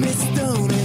the only stone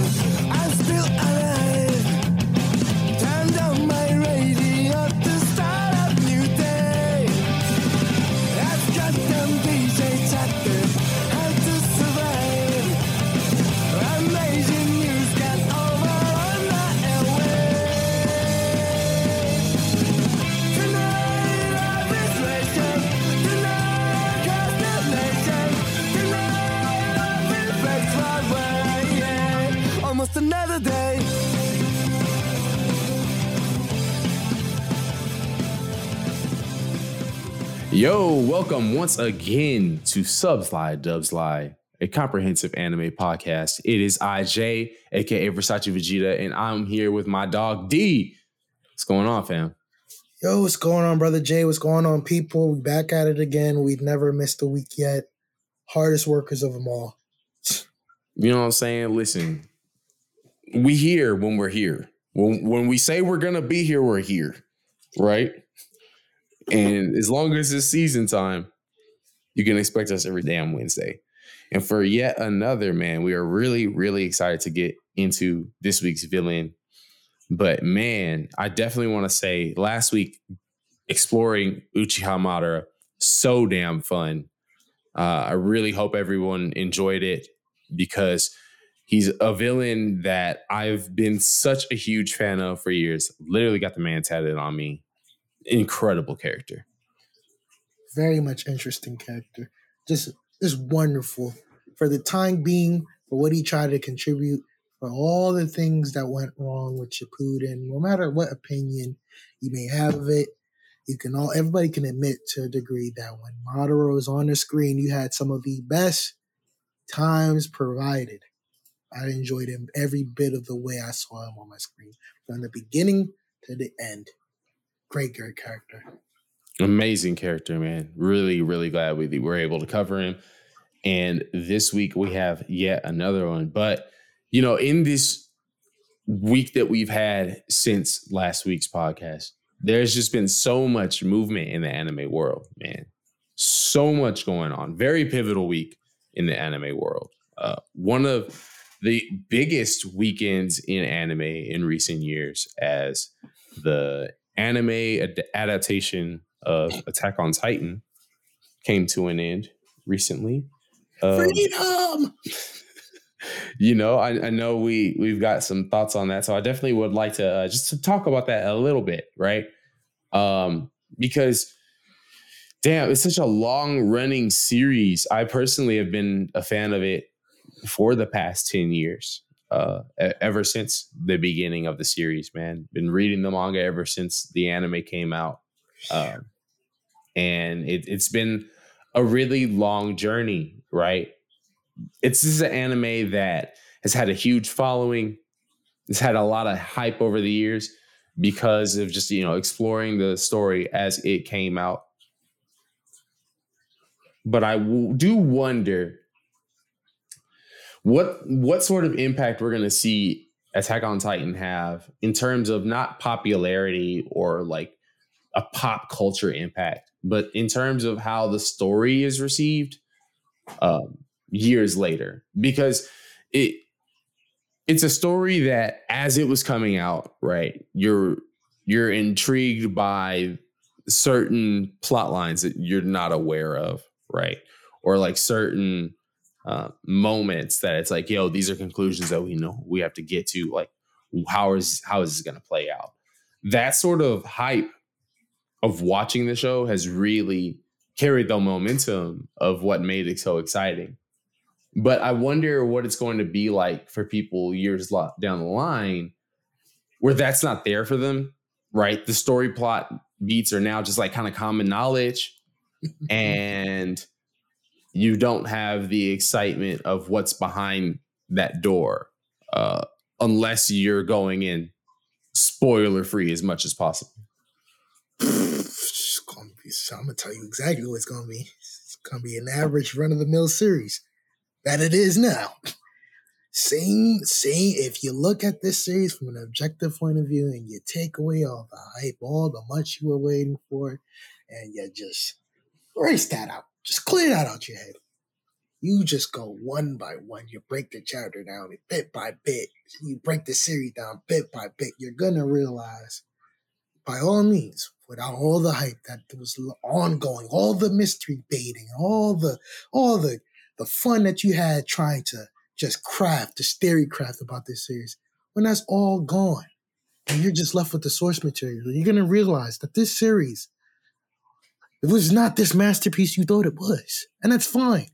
Yo, welcome once again to Subs Lie Dubs Lie, a comprehensive anime podcast. It is IJ, aka Versace Vegeta, and I'm here with my dog Dee. What's going on, fam? Yo, what's going on, brother Jay? What's going on, people? We back at it again. We've never missed a week yet. Hardest workers of them all. You know what I'm saying? Listen, we here when we're here. When when we say we're gonna be here, we're here, right? And as long as it's season time, you can expect us every damn Wednesday. And for yet another, man, we are really, really excited to get into this week's villain. But man, I definitely want to say last week, exploring Uchiha Madara, so damn fun. Uh, I really hope everyone enjoyed it because he's a villain that I've been such a huge fan of for years. Literally got the man tatted on me. Incredible character. Very much interesting character. Just just wonderful. For the time being, for what he tried to contribute, for all the things that went wrong with Shippuden, no matter what opinion you may have of it, you can all everybody can admit to a degree that when Madara was on the screen, you had some of the best times provided. I enjoyed him every bit of the way I saw him on my screen, from the beginning to the end. Great, great character. Amazing character, man. Really, really glad we were able to cover him. And this week we have yet another one. But, you know, in this week that we've had since last week's podcast, there's just been so much movement in the anime world, man. So much going on. Very pivotal week in the anime world. Uh, one of the biggest weekends in anime in recent years as the anime ad- adaptation of Attack on Titan came to an end recently. Um, Freedom! you know, I, I know we we've got some thoughts on that, so I definitely would like to uh, just to talk about that a little bit, right? Um, because damn, it's such a long running series. I personally have been a fan of it for the past ten years, uh, ever since the beginning of the series. Man, been reading the manga ever since the anime came out, um, and it, it's been a really long journey, right? It's this is an anime that has had a huge following. It's had a lot of hype over the years because of just you know exploring the story as it came out. But I w- do wonder what what sort of impact we're going to see Attack on Titan have in terms of not popularity or like a pop culture impact, but in terms of how the story is received um, years later, because it it's a story that as it was coming out, right, you're you're intrigued by certain plot lines that you're not aware of, right, or like certain uh, moments that it's like, yo, these are conclusions that we know we have to get to. Like, how is how is this going to play out? That sort of hype of watching the show has really carried the momentum of what made it so exciting. But I wonder what it's going to be like for people years down the line where that's not there for them, right? The story plot beats are now just like kind of common knowledge and you don't have the excitement of what's behind that door uh, unless you're going in spoiler free as much as possible. Be, I'm gonna tell you exactly what it's gonna be. It's gonna be an average run of the mill series that it is now. Same, same. If you look at this series from an objective point of view and you take away all the hype, all the much you were waiting for, and you just erase that out, just clear that out your head. You just go one by one. You break the chapter down bit by bit. You break the series down bit by bit. You're gonna realize, by all means, without all the hype that was ongoing, all the mystery baiting, all the all the the fun that you had trying to just craft, the theory craft about this series, when that's all gone, and you're just left with the source material, you're gonna realize that this series it was not this masterpiece you thought it was. And that's fine.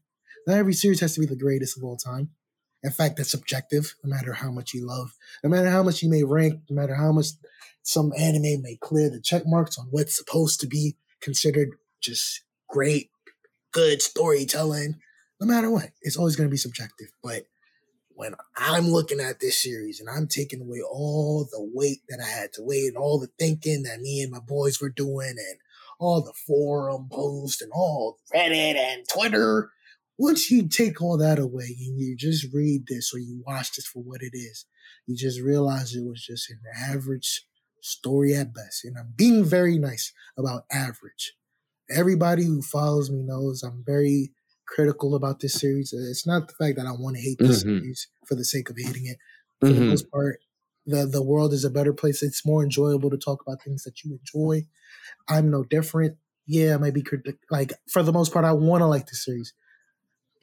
Not every series has to be the greatest of all time. In fact, that's subjective, no matter how much you love, no matter how much you may rank, no matter how much some anime may clear the check marks on what's supposed to be considered just great, good storytelling. No matter what, it's always going to be subjective. But when I'm looking at this series and I'm taking away all the weight that I had to weigh and all the thinking that me and my boys were doing and all the forum posts and all Reddit and Twitter. Once you take all that away and you just read this or you watch this for what it is, you just realize it was just an average story at best. And I'm being very nice about average. Everybody who follows me knows I'm very critical about this series. It's not the fact that I want to hate this Mhm. series for the sake of hating it. For the Mhm. most part, the the world is a better place. It's more enjoyable to talk about things that you enjoy. I'm no different. Yeah, I might be. Like for the most part, I want to like the series.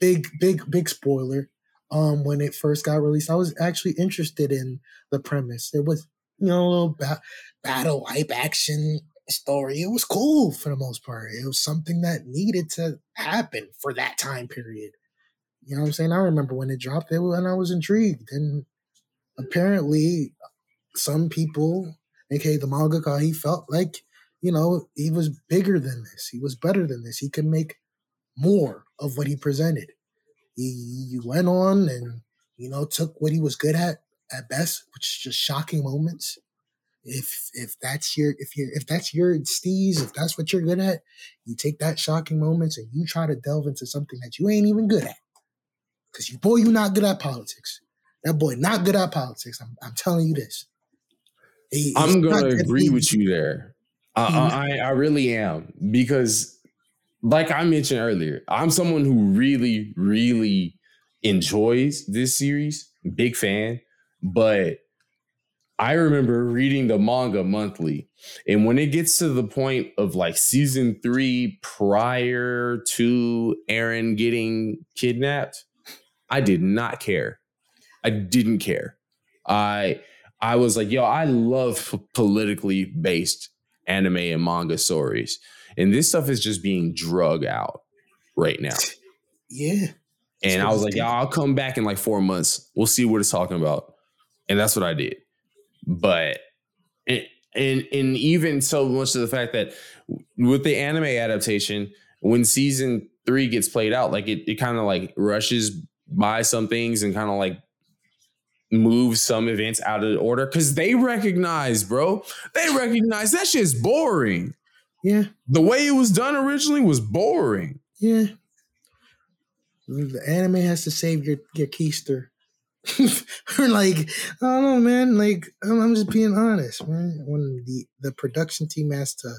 Big, big, big spoiler. Um, when it first got released, I was actually interested in the premise. It was, you know, a little ba- battle hype action story. It was cool for the most part. It was something that needed to happen for that time period. You know what I'm saying? I remember when it dropped, it and I was intrigued. And apparently, some people, aka the mangaka, he felt like, you know, he was bigger than this. He was better than this. He could make more of what he presented. He, he went on and, you know, took what he was good at at best, which is just shocking moments. If if that's your if you if that's your steez, if that's what you're good at, you take that shocking moments and you try to delve into something that you ain't even good at. Cause you boy, you're not good at politics. That boy not good at politics. I'm, I'm telling you this. He- I'm gonna agree he- with you there. I, I I really am because, like I mentioned earlier, I'm someone who really really enjoys this series. Big fan, but I remember reading the manga monthly, and when it gets to the point of like season three, prior to Eren getting kidnapped, I did not care. I didn't care. I I was like, yo, I love p- politically based anime and manga stories. And this stuff is just being drug out right now. Yeah. And I was like, yeah, I'll come back in like four months. We'll see what it's talking about. And that's what I did. But and and, and even so much to the fact that with the anime adaptation, when season three gets played out, like it, it kind of like rushes by some things and kind of like moves some events out of order because they recognize, bro, they recognize that shit's boring. Yeah. The way it was done originally was boring. Yeah. The anime has to save your your keister. like, I don't know, man. Like, I'm, I'm just being honest, man. When the the production team has to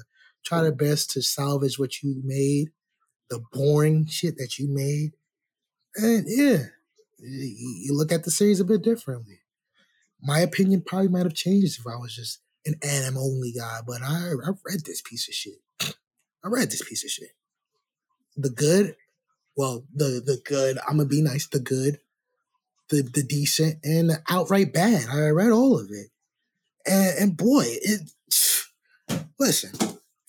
try their best to salvage what you made, the boring shit that you made, and yeah, you, look at the series a bit differently. My opinion probably might have changed if I was just an anime only guy, but I I read this piece of shit. I read this piece of shit. The good, well, the the good. I'm gonna be nice. The good, the the decent, and the outright bad. I read all of it, and, and boy, it. Listen,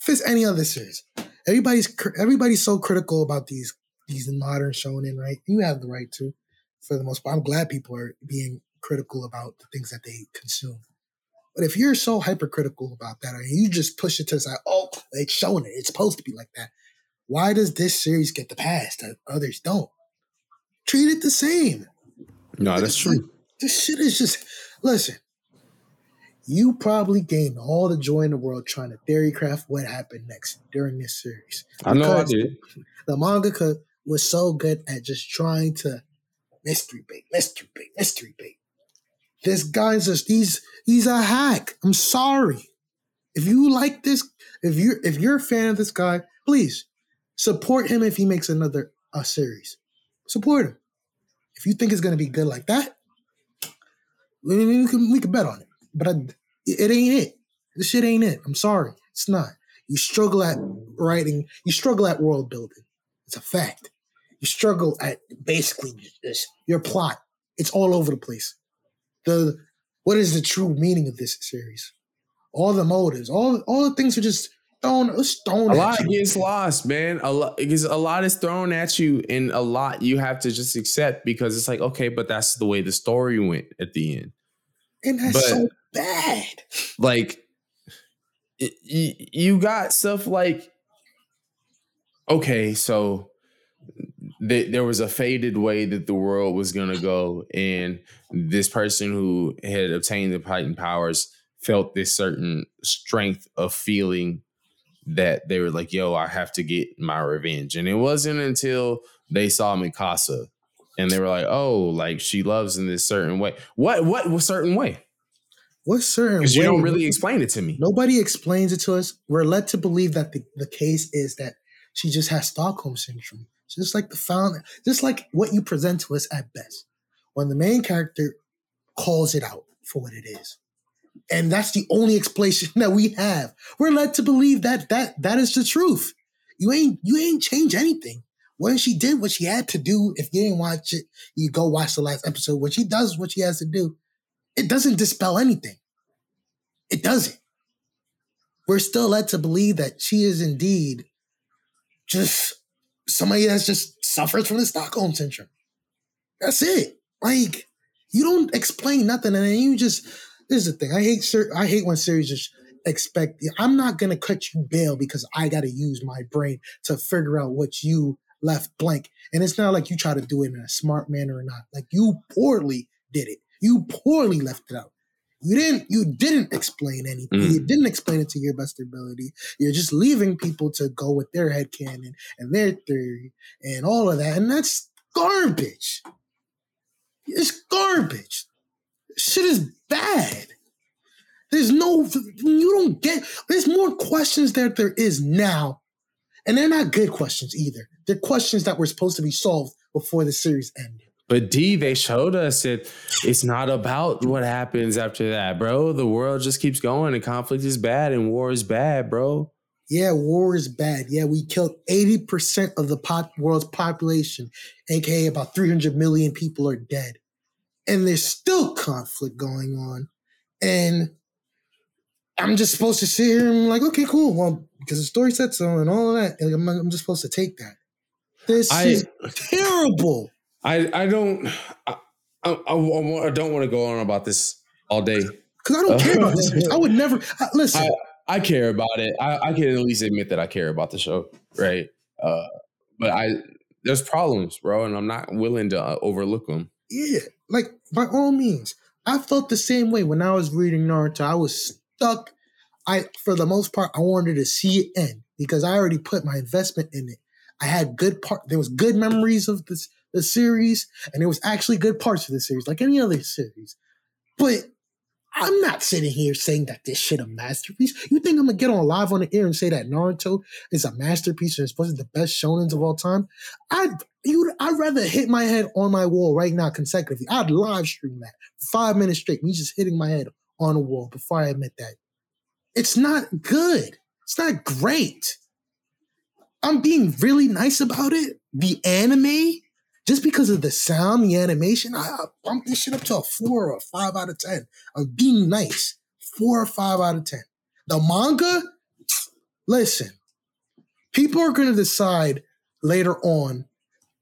if it's any other series, everybody's everybody's so critical about these these modern shonen, right? You have the right to, for the most part. I'm glad people are being critical about the things that they consume. But if you're so hypercritical about that, and you just push it to the side, oh, it's showing it. It's supposed to be like that. Why does this series get the pass that others don't? Treat it the same. No, that's true. This shit is just listen. You probably gained all the joy in the world trying to theorycraft what happened next during this series. I know I did. The manga was so good at just trying to mystery bait, mystery bait, mystery bait. This guy's just he's he's a hack. I'm sorry. If you like this, if you're if you're a fan of this guy, please support him if he makes another uh, series. support him. If you think it's gonna be good like that, we can we can bet on it. But I, it ain't it. This shit ain't it. I'm sorry, it's not. You struggle at writing. You struggle at world building. It's a fact. You struggle at basically just your plot. It's all over the place. The what is the true meaning of this series? All the motives, all all the things are just thrown, thrown a lot you. gets lost, man. A lot because a lot is thrown at you, and a lot you have to just accept because it's like, okay, but that's the way the story went at the end. and that's but- so bad. Like, you got stuff like, okay, so th- there was a faded way that the world was gonna go, and this person who had obtained the Titan powers felt this certain strength of feeling that they were like, yo, I have to get my revenge. And it wasn't until they saw Mikasa and they were like, oh, like she loves in this certain way. What what was certain way? What certain Because you don't really explain it to me. Nobody explains it to us. We're led to believe that the, the case is that she just has Stockholm syndrome. Just like the found, just like what you present to us at best. When the main character calls it out for what it is. And that's the only explanation that we have. We're led to believe that that that is the truth. You ain't you ain't change anything. When she did what she had to do, if you didn't watch it, you go watch the last episode. When she does what she has to do, it doesn't dispel anything. It doesn't. We're still led to believe that she is indeed just somebody that's just suffers from the Stockholm syndrome. That's it. Like you don't explain nothing, and then you just. This is the thing. I hate. I hate when series just expect. I'm not gonna cut you bail because I got to use my brain to figure out what you left blank. And it's not like you try to do it in a smart manner or not. Like you poorly did it. You poorly left it out. You didn't. You didn't explain anything. Mm. You didn't explain it to your best ability. You're just leaving people to go with their headcanon and their theory and all of that, and that's garbage. It's garbage. Shit is bad. There's no. You don't get. There's more questions that there is now, and they're not good questions either. They're questions that were supposed to be solved before the series ended. But Dee, they showed us that it's not about what happens after that, bro. The world just keeps going and conflict is bad and war is bad, bro. Yeah, war is bad. Yeah, we killed 80% of the pop, world's population, aka about 300 million people are dead. And there's still conflict going on. And I'm just supposed to sit here and be like, okay, cool. Well, because the story said so and all of that. I'm, I'm just supposed to take that. This I- is terrible. I I don't I, I, I I don't want to go on about this all day. Because I don't care about this. bitch. I would never I, listen. I care about it. I, I can at least admit that I care about the show, right? Uh, but I there's problems, bro, and I'm not willing to uh, overlook them. Yeah, like by all means. I felt the same way when I was reading Naruto. I was stuck. I, for the most part, I wanted to see it end because I already put my investment in it. I had good part. There was good memories of this the series, and there was actually good parts of the series, like any other series. But I'm not sitting here saying that this shit a masterpiece. You think I'm gonna get on live on the air and say that Naruto is a masterpiece and it's supposed to be the best shonens of all time? I'd you I'd rather hit my head on my wall right now consecutively. I'd live stream that five minutes straight, me just hitting my head on a wall before I admit that. It's not good. It's not great. I'm being really nice about it. The anime, just because of the sound, the animation, I, I bump this shit up to a four or a five out of ten. I'm being nice. Four or five out of ten. The manga, listen, people are gonna decide later on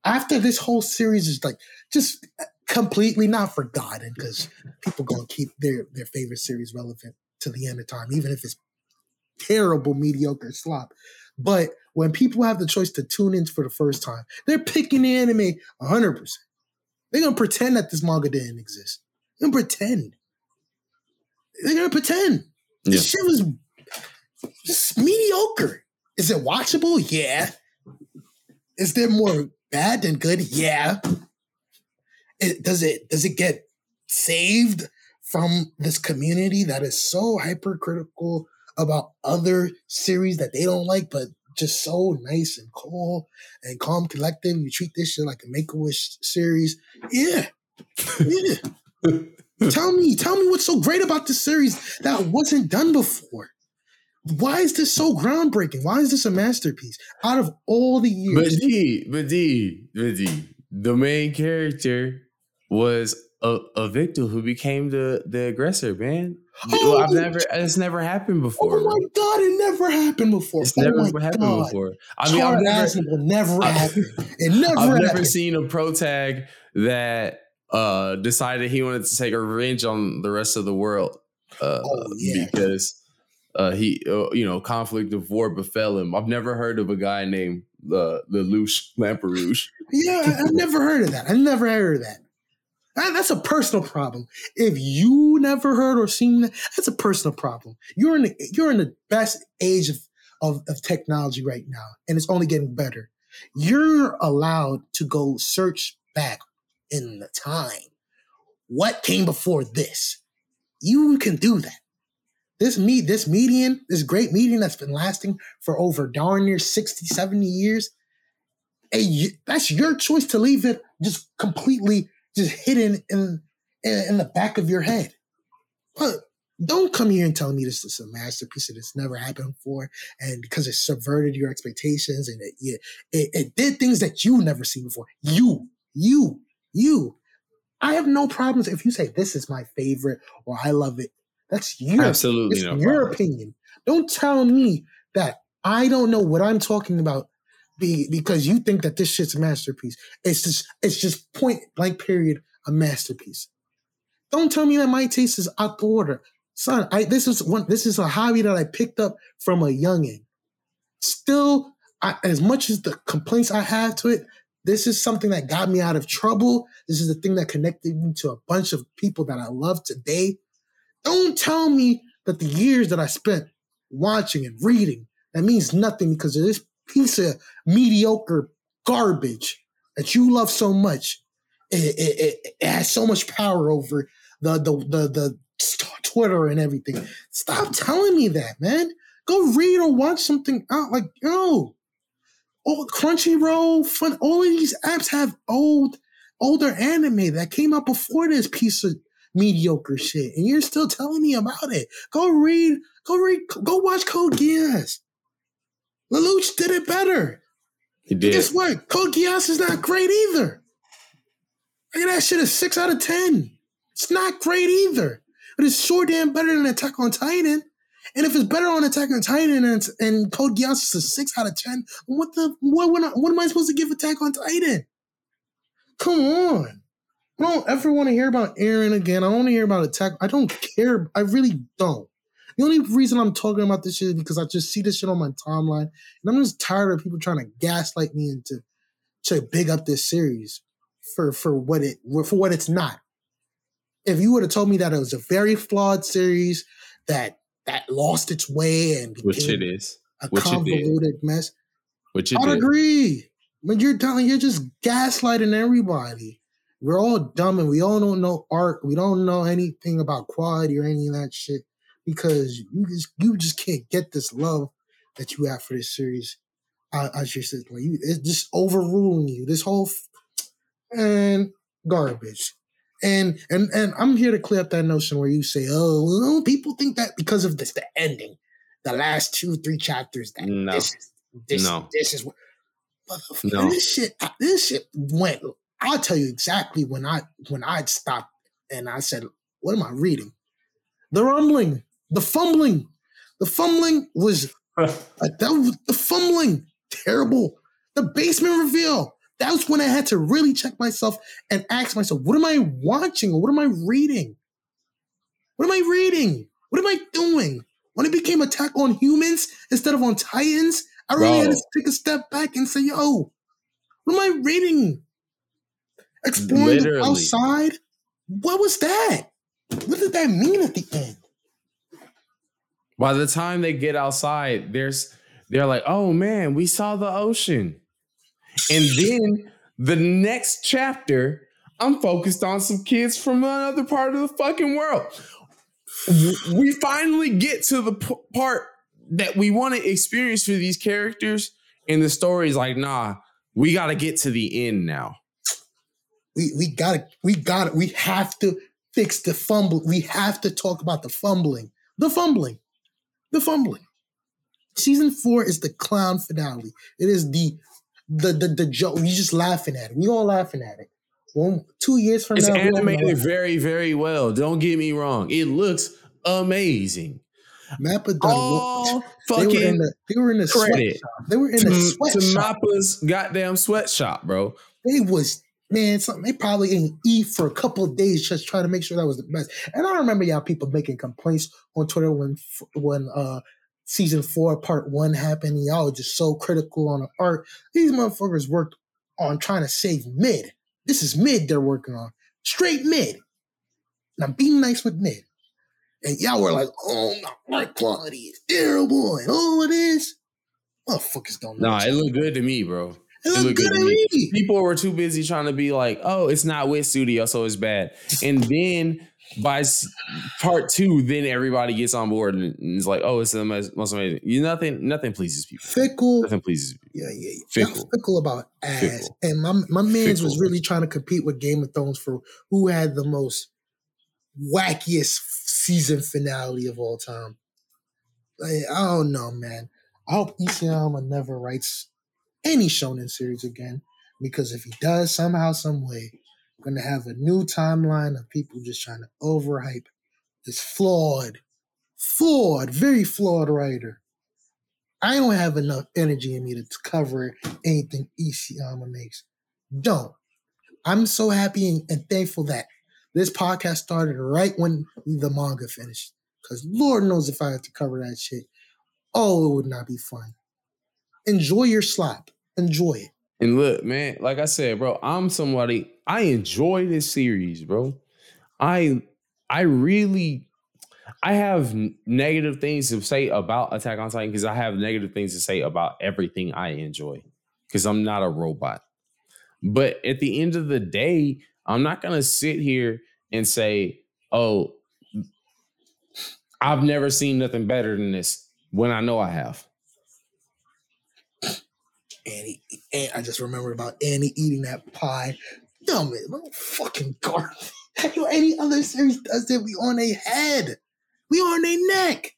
after this whole series is like just completely not forgotten because people gonna keep their their favorite series relevant to the end of time, even if it's terrible, mediocre slop. But when people have the choice to tune in for the first time, they're picking the anime 100%. They're gonna pretend that this manga didn't exist. They're gonna pretend. They're gonna pretend. This shit was just mediocre. Is it watchable? Yeah. Is there more bad than good? Yeah. It, does it does it get saved from this community that is so hypercritical about other series that they don't like, but just so nice and cool and calm, collective. You treat this shit like a Make a Wish series. Yeah, yeah. tell me, tell me what's so great about this series that wasn't done before. Why is this so groundbreaking? Why is this a masterpiece? Out of all the But years, Dee, but Dee, but Dee, the main character was a, a victim who became the the aggressor, man. Oh, I've never it's never happened before. oh my god, it never happened before. It's oh never happened God. before. I mean, I've never, will never I- happen. It never I've never seen a pro tag that uh decided he wanted to take revenge on the rest of the world. Uh, Oh, yeah. because uh, he, uh, you know, conflict of war befell him. I've never heard of a guy named uh, the Lelouch Lamperouge. Yeah, I- I've never heard of that. I've never heard of that. That- That's a personal problem. If you never heard or seen that, that's a personal problem. You're in the you're in the best age of, of, of technology right now, and it's only getting better. You're allowed to go search back in the time. What came before this? You can do that. This me, this median, this great median that's been lasting for over darn near 60, 70 years, and that's your choice to leave it just completely just hidden in, in in the back of your head. But don't come here and tell me this is a masterpiece and it's never happened before, and because it subverted your expectations and it, it it it did things that you never seen before. You, you, you. I have no problems if you say this is my favorite or I love it. That's your Absolutely no your problem. opinion. Don't tell me that I don't know what I'm talking about be, because you think that this shit's a masterpiece. It's just it's just point blank period a masterpiece. Don't tell me that my taste is out the order. Son, I this is one this is a hobby that I picked up from a youngin. Still, I, as much as the complaints I have to it, this is something that got me out of trouble. This is the thing that connected me to a bunch of people that I love today. Don't tell me that the years that I spent watching and reading that means nothing because of this piece of mediocre garbage that you love so much. It, it, it, has so much power over the the the the Twitter and everything. Stop telling me that, man. Go read or watch something out. Like yo, oh Crunchyroll, fun. All of these apps have old older anime that came out before this piece of mediocre shit, and you're still telling me about it. Go read, go read, go watch Code Geass. Lelouch did it better. He And did. guess what? Code Geass is not great either. Look at that shit, a six out of ten. It's not great either, but it's sure damn better than Attack on Titan. And if it's better on Attack on Titan and, and Code Geass is a six out of ten, what the what, what, what am I supposed to give Attack on Titan? Come on. I don't ever want to hear about Eren again. I don't want to hear about Attack. I don't care. I really don't. The only reason I'm talking about this shit is because I just see this shit on my timeline, and I'm just tired of people trying to gaslight me into to big up this series for for what it for what it's not. If you would have told me that it was a very flawed series that that lost its way and Which it is. a which it convoluted mess, Which I'd did. agree. But you're telling you're just gaslighting everybody. We're all dumb and we all don't know art. We don't know anything about quality or any of that shit because you just you just can't get this love that you have for this series. I, I just said like you, it's just overruling you. This whole f- and garbage. And and and I'm here to clear up that notion where you say, oh, well, people think that because of this, the ending, the last two three chapters, that No. this is this No. this is what. No. This shit, this shit went. I'll tell you exactly when I when I stopped and I said, "What am I reading?" The rumbling, the fumbling, the fumbling was uh, that was the fumbling terrible. The basement reveal. That was when I had to really check myself and ask myself, "What am I watching? Or what am I reading? What am I reading? What am I doing?" When it became Attack on Humans instead of on Titans, I really had to take a step back and say, "Yo, what am I reading? Exploring the Literally. outside? What was that? What did that mean at the end?" By the time they get outside, there's they're like, oh man, we saw the ocean. And then the next chapter, I'm focused on some kids from another part of the fucking world. We finally get to the p- part that we want to experience for these characters and the story's like, nah, we got to get to the end now. We we gotta we gotta we have to fix the fumble. We have to talk about the fumbling. The fumbling. The fumbling. Season four is the clown finale. It is the the the, the joke. We just laughing at it. We all laughing at it. One two years from It's now, we all gonna animated very, very well. Don't get me wrong. It looks amazing. Mappa done. All they were in fucking the they were in the credit sweatshop. They were in to, the to sweatshop. Mappa's goddamn sweatshop, bro. They was man, something they probably didn't eat for a couple of days just trying to make sure that was the best. And I remember y'all people making complaints on Twitter when when uh season four part one happened. And y'all were just so critical on the art. These motherfuckers worked on trying to save mid. This is mid they're working on. Straight mid. Now I'm being nice with mid. And y'all were like, oh my art quality is terrible and all of this. Motherfuckers don't know. Nah, it looked good to me, bro. It it looked looked good to me. me. People were too busy trying to be like, oh, it's not Wit Studio, so it's bad. And then by part two, then everybody gets on board and it's like, oh, it's the most, most amazing. You nothing, nothing pleases people. Fickle. Nothing pleases people. Yeah, yeah, yeah. Fickle. Fickle. Fickle about ass. Fickle. And my my man's was really trying to compete with Game of Thrones for who had the most wackiest season finale of all time. Like, I don't know, man. I hope Isayama never writes any shonen series again. Because if he does, somehow, some way, gonna have a new timeline of people just trying to overhype this flawed, flawed, very flawed writer. I don't have enough energy in me to cover anything Isayama makes. Don't. I'm so happy and, and thankful that this podcast started right when the manga finished. Because Lord knows if I had to cover that shit, oh, it would not be fun. Enjoy your slop. Enjoy it. And look, man, like I said, bro, I'm somebody I enjoy this series, bro. I I really I have negative things to say about Attack on Titan because I have negative things to say about everything I enjoy because I'm not a robot. But at the end of the day, I'm not gonna sit here and say, "Oh, I've never seen nothing better than this," when I know I have. Annie, and I just remembered about Annie eating that pie. Yo, man, no fucking garbage. Any other series does that, we on a head. We on a neck.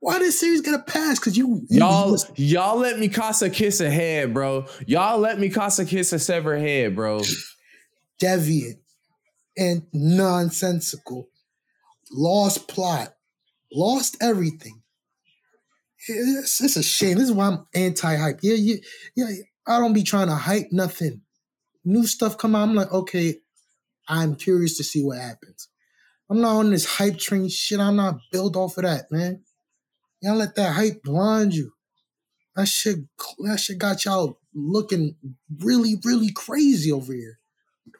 Why this series gonna pass? Cause you, Y'all, you- y'all let Mikasa kiss a head, bro. Y'all let me Mikasa kiss a severed head, bro. deviant and nonsensical. Lost plot. Lost everything. It's, it's a shame. This is why I'm anti-hype. Yeah, yeah, yeah. I don't be trying to hype nothing. New stuff come out. I'm like, okay, I'm curious to see what happens. I'm not on this hype train shit. I'm not built off of that, man. Y'all let that hype blind you. That shit, that shit got y'all looking really, really crazy over here.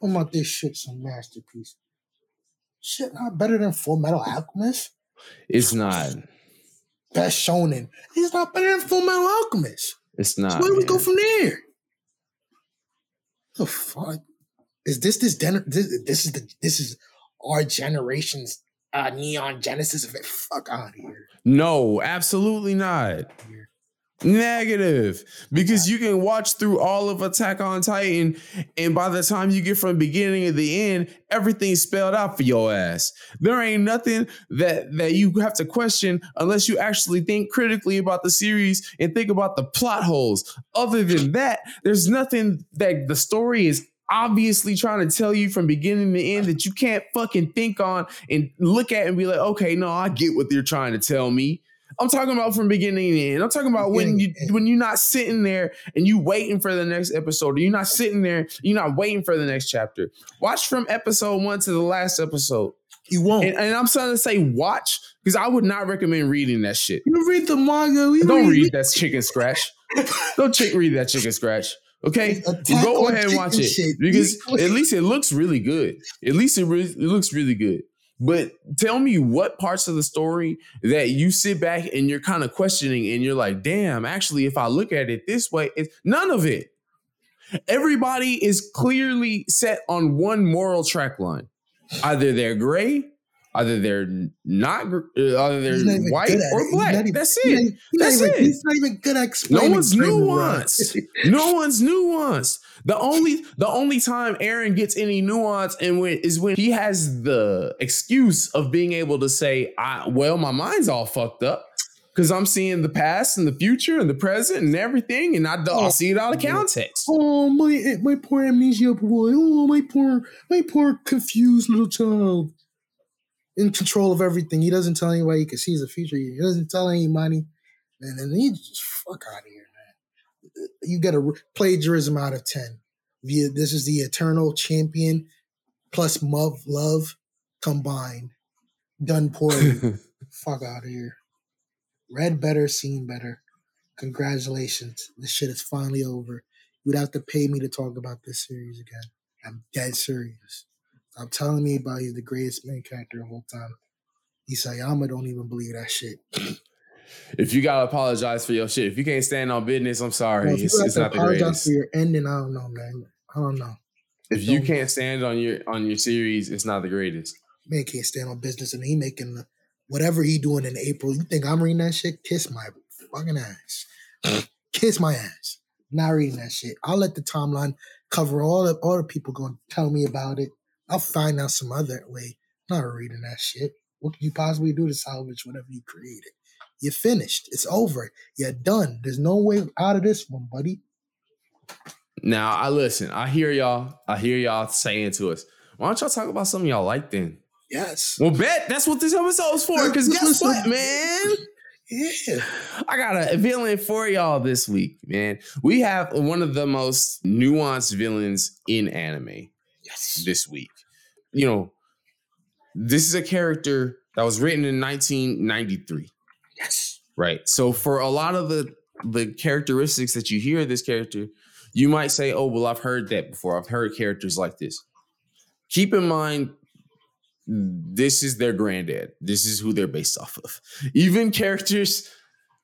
Talking about this shit, some masterpiece. Shit, not better than Full Metal Alchemist. It's not. Best shonen. He's not better than Full Metal Alchemist. It's So not. where do we go from there? The fuck is this? This gener- this, this is the this is our generation's uh, neon genesis of it. Fuck out of here. No, absolutely not. Here. Negative. Because you can watch through all of Attack on Titan, and by the time you get from beginning to the end, everything's spelled out for your ass. There ain't nothing that that you have to question unless you actually think critically about the series and think about the plot holes. Other than that, there's nothing that the story is obviously trying to tell you from beginning to end that you can't fucking think on and look at and be like, okay, no, I get what they're trying to tell me. I'm talking about from beginning to end. I'm talking about when you when you're not sitting there and you waiting for the next episode, or you're not sitting there, you're not waiting for the next chapter. Watch from episode one to the last episode. You won't. And, and I'm trying to say watch because I would not recommend reading that shit. you read the manga. We Don't read that chicken scratch. Don't chick read that chicken scratch. Okay, go ahead and watch it shit. because at least it looks really good. At least it, re- it looks really good. But tell me what parts of the story that you sit back and you're kind of questioning and you're like, damn, actually, if I look at it this way, it's none of it. Everybody is clearly set on one moral track line. Either they're gray, Either they're not, uh, either not they're even white or. Black. even- That's he's not it. he's not That's even- it. He's not even good at explaining. No one's nuanced. no one's nuanced. The only the only time Eren gets any nuance and when is when he has the excuse of being able to say, I well, my mind's all fucked up. Cause I'm seeing the past and the future and the present and everything, and I, I Oh, see it out of context. Oh my, my poor amnesia boy. Oh my poor, my poor confused little child. In control of everything. He doesn't tell anybody he can see the future. He doesn't tell anybody. And then he just fuck out of here, man. You get a plagiarism out of ten. This is the eternal champion plus love, love combined, done poorly. fuck out of here. Read better, seen better. Congratulations. This shit is finally over. You would have to pay me to talk about this series again. I'm dead serious. Stop telling me about he's the greatest main character of all time. Isayama don't even believe that shit. if you gotta apologize for your shit, if you can't stand on business, I'm sorry. Well, you it's it's not the greatest. for your ending, I don't know, man. I don't know. If you Don't- can't stand on your on your series, it's not the greatest. Man can't stand on business and he making the, whatever he doing in April. You think I'm reading that shit? Kiss my fucking ass. Kiss my ass. Not reading that shit. I'll let the timeline cover all the all the people going to tell me about it. I'll find out some other way. Not reading that shit. What can you possibly do to salvage whatever you created? You're finished. It's over. You're done. There's no way out of this one, buddy. Now I listen, I hear y'all, I hear y'all saying to us, why don't y'all talk about something y'all like then? Yes. Well, bet that's what this episode's for. Because guess what, man? Yeah. I got a villain for y'all this week, man. We have one of the most nuanced villains in anime Yes. this week. You know, this is a character that was written in 1993, Yes. right? So for a lot of the the characteristics that you hear of this character, you might say, "Oh, well, I've heard that before. I've heard characters like this." Keep in mind this is their granddad. This is who they're based off of. Even characters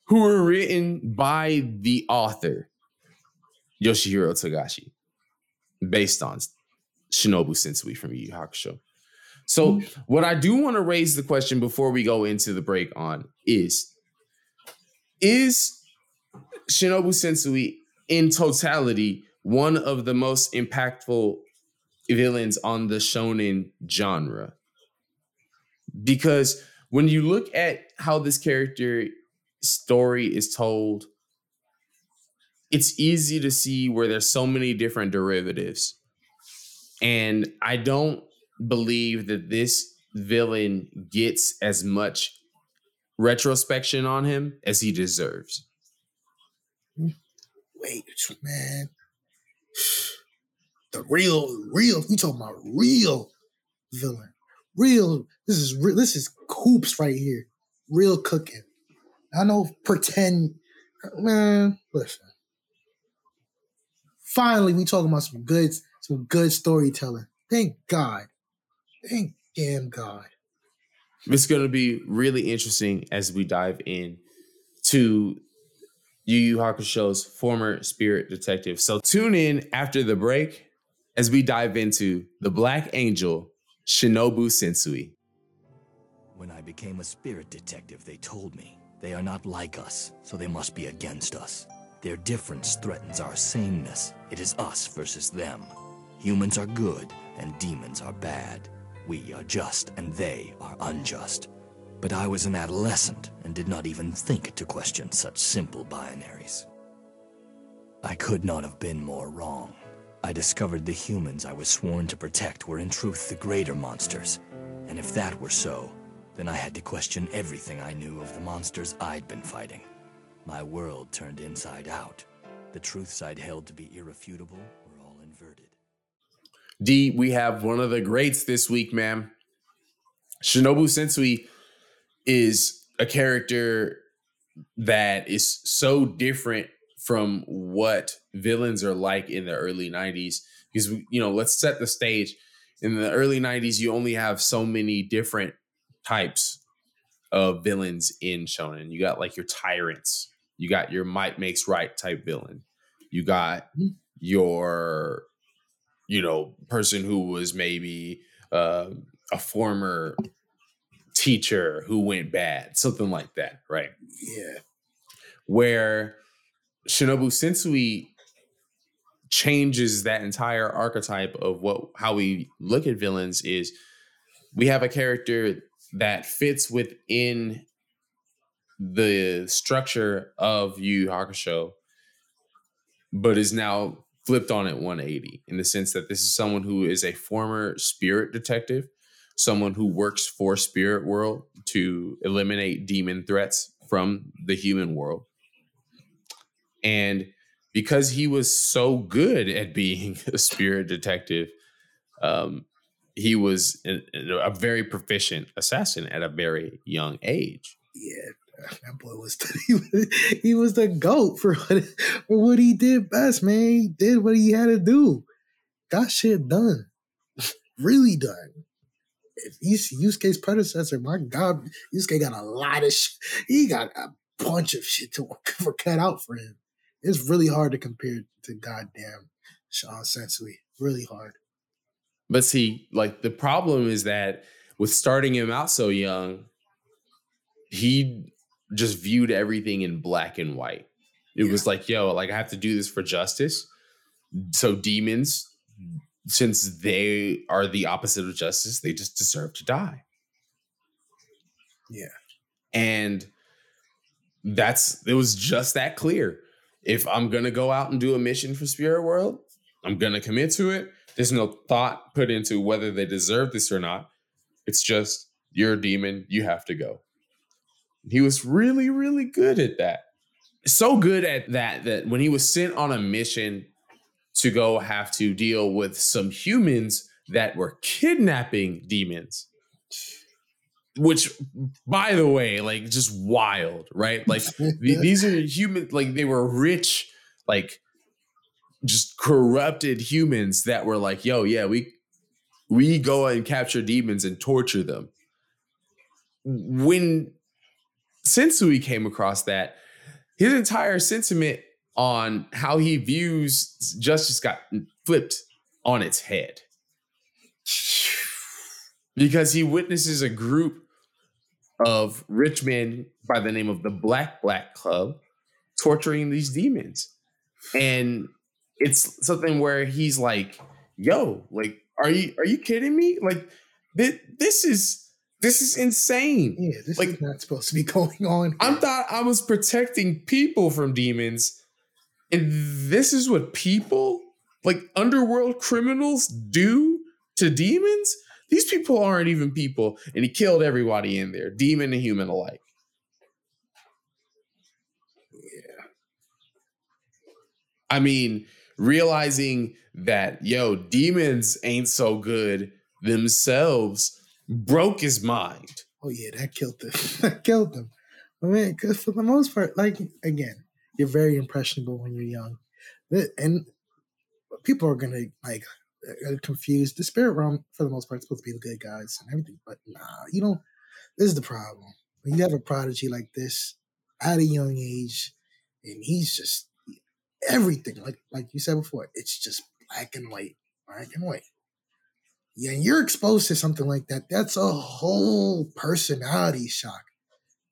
who were written by the author, Yoshihiro Togashi, based on Shinobu Sensui from Yu Hakusho. So, mm-hmm. what I do want to raise the question before we go into the break on is Is Shinobu Sensui in totality one of the most impactful villains on the shonen genre? Because when you look at how this character story is told, it's easy to see where there's so many different derivatives. And I don't believe that this villain gets as much retrospection on him as he deserves. Wait, man. The real, real. You talking about real villain? Real. This is real, this is hoops right here. Real cooking. I know pretend. Man, listen. Finally, we talking about some good, some good storytelling. Thank God. Thank damn God. It's going to be really interesting as we dive in to Yu Yu Hakusho's former spirit detective. So tune in after the break as we dive into the Black Angel Shinobu Sensui. When I became a spirit detective, they told me they are not like us, so they must be against us. Their difference threatens our sameness. It is us versus them. Humans are good, and demons are bad. We are just, and they are unjust. But I was an adolescent and did not even think to question such simple binaries. I could not have been more wrong. I discovered the humans I was sworn to protect were in truth the greater monsters. And if that were so, then I had to question everything I knew of the monsters I'd been fighting. My world turned inside out. The truths I'd held to be irrefutable. Dee, we have one of the greats this week, man. Shinobu Sensui is a character that is so different from what villains are like in the early 90s. Because, you know, let's set the stage. In the early 90s, you only have so many different types of villains in shonen. You got like your tyrants, you got your might makes right type villain, you got hmm. your you know person who was maybe uh, a former teacher who went bad, something like that, right? Yeah. Where Shinobu Sensui changes that entire archetype of what how we look at villains is we have a character that fits within the structure of Yu Yu Hakusho, but is now flipped on at 180 in the sense that this is someone who is a former spirit detective, someone who works for Spirit World to eliminate demon threats from the human world. And because he was so good at being a spirit detective, um, he was a, a very proficient assassin at a very young age. Yeah. That boy was he, was he was the goat for what, for what he did best, man. He did what he had to do. Got shit done. really done. If Yusuke's predecessor, my God, Yusuke got a lot of shit. He got a bunch of shit to for cut out for him. It's really hard to compare to goddamn Shinobu Sensui. Really hard. But see, like the problem is that with starting him out so young, he just viewed everything in black and white. It was like, yo, like I have to do this for justice. So demons, since they are the opposite of justice, they just deserve to die. Yeah. And that's it was just that clear. If I'm gonna go out and do a mission for Spirit World, I'm gonna commit to it. There's no thought put into whether they deserve this or not. It's just you're a demon, you have to go. He was really, really good at that. So good at that that when he was sent on a mission to go have to deal with some humans that were kidnapping demons, which, by the way, like just wild, right? Like th- these are human, like they were rich, like just corrupted humans that were like, yo, yeah, we we go and capture demons and torture them. When Sensui came across that, his entire sentiment on how he views justice got flipped on its head. Because he witnesses a group of rich men by the name of the Black Black Club torturing these demons. And it's something where he's like, yo, like, are you are you kidding me? Like, this, this is this is insane. Yeah, this Like- is not supposed to be going on. I thought I was protecting people from demons, and this is what people, like underworld criminals, do to demons. These people aren't even people, and he killed everybody in there, demon and human alike. Yeah. I mean, realizing that yo, demons ain't so good themselves broke his mind. Oh yeah, that killed him. that killed him. But man, because for the most part, like again, you're very impressionable when you're young, and people are gonna like uh, confuse the spirit realm for the most part. supposed to be the good guys and everything, but nah, you don't. This is the problem when you have a prodigy like this at a young age, and he's just everything like like you said before. It's just black and white, black and white. Yeah, and you're exposed to something like that. That's a whole personality shock.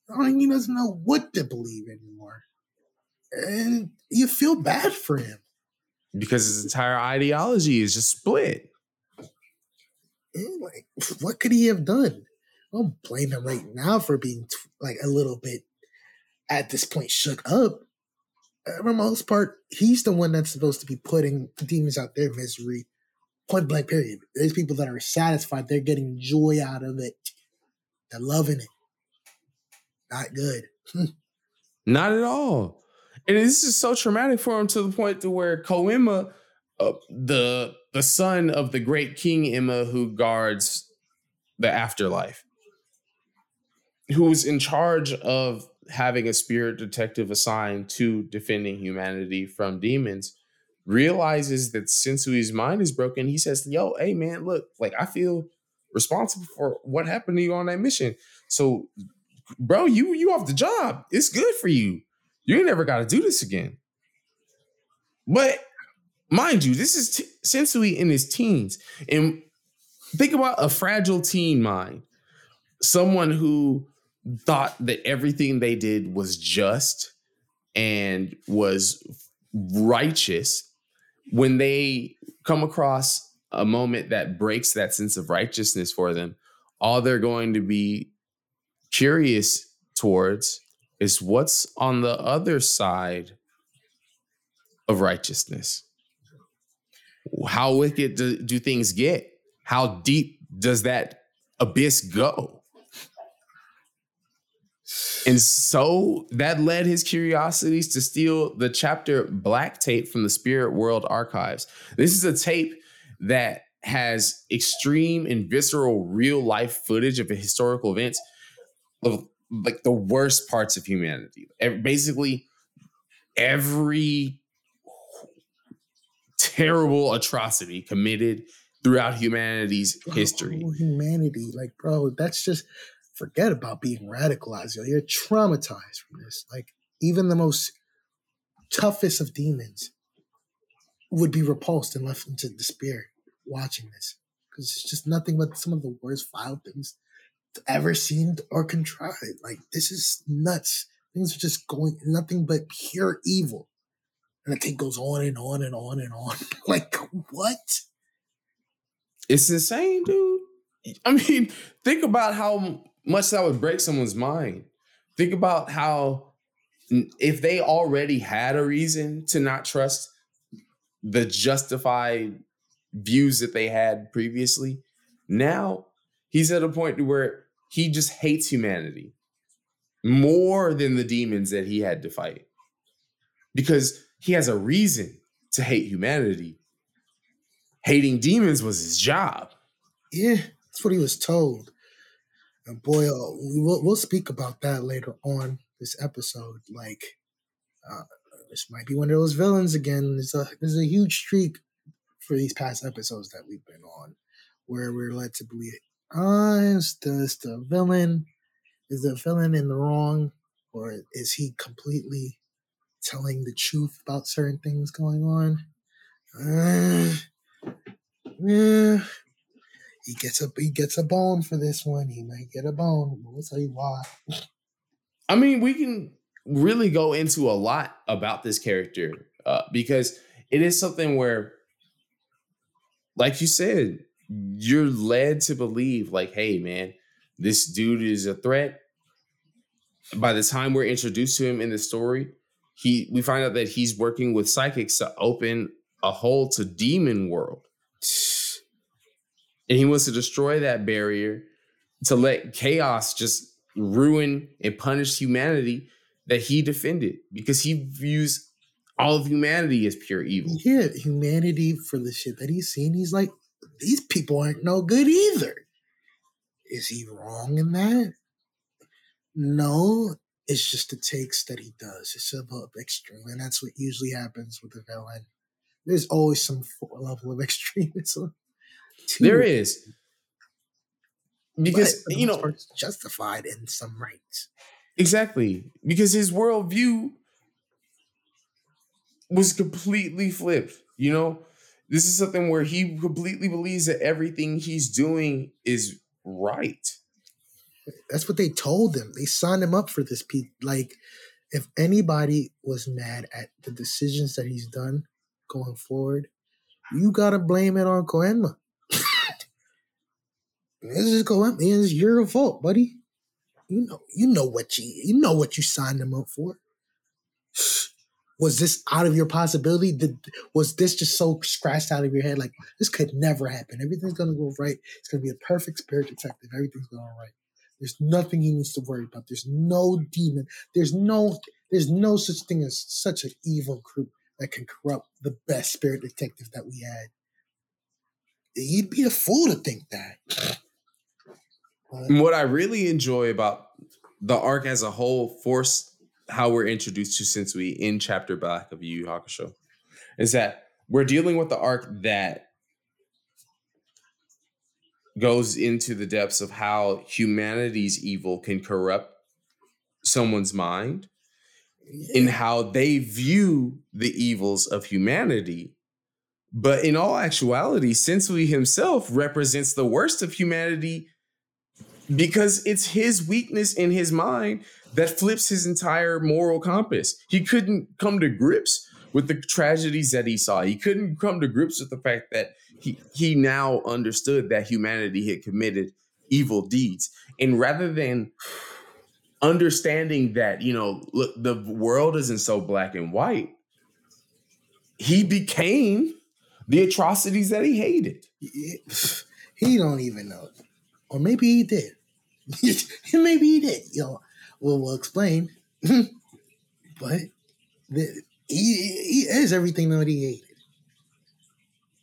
I mean, he doesn't know what to believe anymore. And you feel bad for him. Because his entire ideology is just split. And, like, what could he have done? I don't blame him right now for being t- like a little bit at this point shook up. Uh, For the most part, he's the one that's supposed to be putting demons out their misery. Point blank, period. There's people that are satisfied. They're getting joy out of it. They're loving it. Not good. Not at all. And this is so traumatic for him to the point to where Koenma, uh, the the son of the great King Enma who guards the afterlife, who's in charge of having a spirit detective assigned to defending humanity from demons, realizes that Sensui's mind is broken. He says, Yo, hey man, look, like I feel responsible for what happened to you on that mission. So bro, you you off the job. It's good for you. You ain't never got to do this again. But mind you, this is t- Sensui in his teens, and think about a fragile teen mind. someone who thought that everything they did was just and was righteous when they come across a moment that breaks that sense of righteousness for them all they're going to be curious towards is what's on the other side of righteousness. How wicked do, do things get? How deep does that abyss go and so that led his curiosities to steal the chapter Black Tape from the Spirit World archives. This is a tape that has extreme and visceral real life footage of historical events of like the worst parts of humanity. Basically, every terrible atrocity committed throughout humanity's history. Oh, humanity, like, bro, that's just forget about being radicalized. Yo. You're traumatized from this. Like even the most toughest of demons would be repulsed and left into despair watching this because it's just nothing but some of the worst vile things ever seen or contrived. Like this is nuts. Things are just going nothing but pure evil. And the thing goes on and on and on and on. like what? It's insane, dude. I mean, think about how much that would break someone's mind. Think about how if they already had a reason to not trust the justified views that they had previously, now he's at a point where he just hates humanity more than the demons that he had to fight because he has a reason to hate humanity. Hating demons was his job. Yeah, that's what he was told. And boy, uh, we will, we'll speak about that later on this episode. Like, uh, this might be one of those villains again. There's a there's a huge streak for these past episodes that we've been on, where we're led to believe, ah, uh, is the, the villain is the villain in the wrong, or is he completely telling the truth about certain things going on? Uh, yeah, he gets a he gets a bone for this one. He might get a bone. We'll tell you why. I mean, we can really go into a lot about this character uh, because it is something where, like you said, you're led to believe, like, hey, man, this dude is a threat. By the time we're introduced to him in the story, he we find out that he's working with psychics to open a hole to demon world and he wants to destroy that barrier to let chaos just ruin and punish humanity that he defended because he views all of humanity as pure evil. Yeah, humanity for the shit that he's seen, he's like, these people aren't no good either. Is he wrong in that? No, it's just the takes that he does. It's above extreme, and that's what usually happens with a villain. There's always some level of extremism there is because you know justified in some rights. Exactly, because his worldview was completely flipped. You know, this is something where he completely believes that everything he's doing is right. That's what they told him. They signed him up for this. Like, if anybody was mad at the decisions that he's done going forward, you gotta blame it on Koenma. Let's just go up, man. It's your fault, buddy. You know, you know what you you know what you signed them up for. Was this out of your possibility? Did was this just so scratched out of your head? Like this could never happen. Everything's gonna go right. It's gonna be a perfect spirit detective. Everything's going go right. There's nothing he needs to worry about. There's no demon. There's no there's no such thing as such an evil group that can corrupt the best spirit detective that we had. You'd be a fool to think that. What I really enjoy about the arc as a whole, force how we're introduced to Sensui in Chapter Black of Yu Yu Hakusho, is that we're dealing with the arc that goes into the depths of how humanity's evil can corrupt someone's mind and how they view the evils of humanity. But in all actuality, Sensui himself represents the worst of humanity because it's his weakness in his mind that flips his entire moral compass. He couldn't come to grips with the tragedies that he saw. He couldn't come to grips with the fact that he he now understood that humanity had committed evil deeds. And rather than understanding that, you know, look, the world isn't so black and white, he became the atrocities that he hated. He he don't even know, or maybe he did. maybe he did. Yo, well, we'll explain. but the, he he is everything that he hated.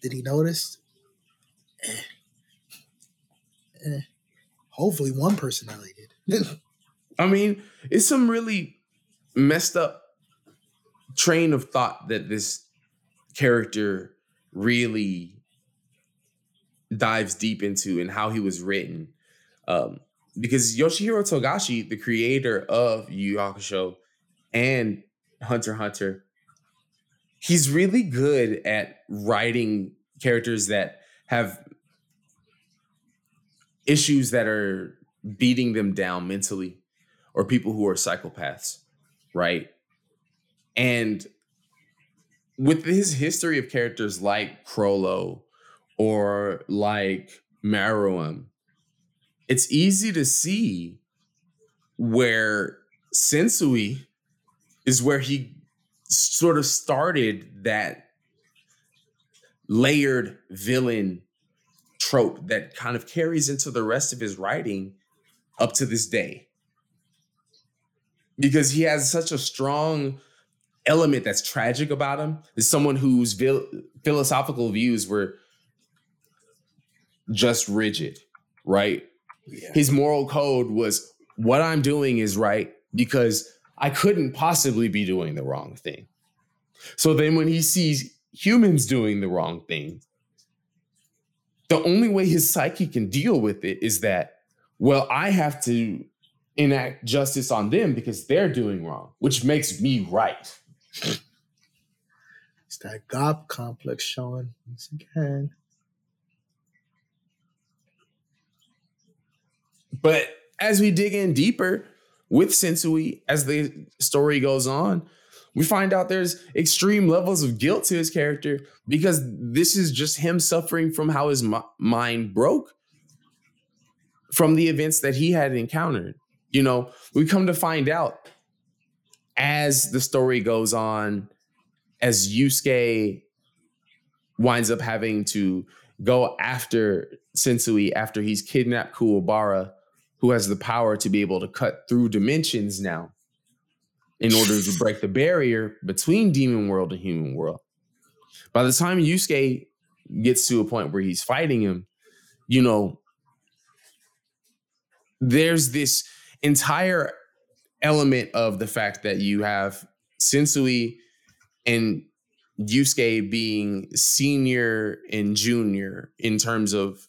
Did he notice? Eh. Eh. Hopefully, one personality did. I mean, it's some really messed up train of thought that this character really dives deep into and how he was written. Um, because Yoshihiro Togashi, the creator of Yu Hakusho and Hunter Hunter, he's really good at writing characters that have issues that are beating them down mentally or people who are psychopaths, right? And with his history of characters like Chrollo or like Meruem, it's easy to see where Sensui is where he sort of started that layered villain trope that kind of carries into the rest of his writing up to this day. Because he has such a strong element that's tragic about him. Is someone whose vil- philosophical views were just rigid, right? Yeah. His moral code was what I'm doing is right because I couldn't possibly be doing the wrong thing. So then when he sees humans doing the wrong thing, the only way his psyche can deal with it is that, well, I have to enact justice on them because they're doing wrong, which makes me right. It's that God complex showing once again. But as we dig in deeper with Sensui, as the story goes on, we find out there's extreme levels of guilt to his character because this is just him suffering from how his mi- mind broke from the events that he had encountered. You know, we come to find out as the story goes on, as Yusuke winds up having to go after Sensui after he's kidnapped Kuwabara, who has the power to be able to cut through dimensions now in order to break the barrier between demon world and human world. By the time Yusuke gets to a point where he's fighting him, you know, there's this entire element of the fact that you have Sensui and Yusuke being senior and junior in terms of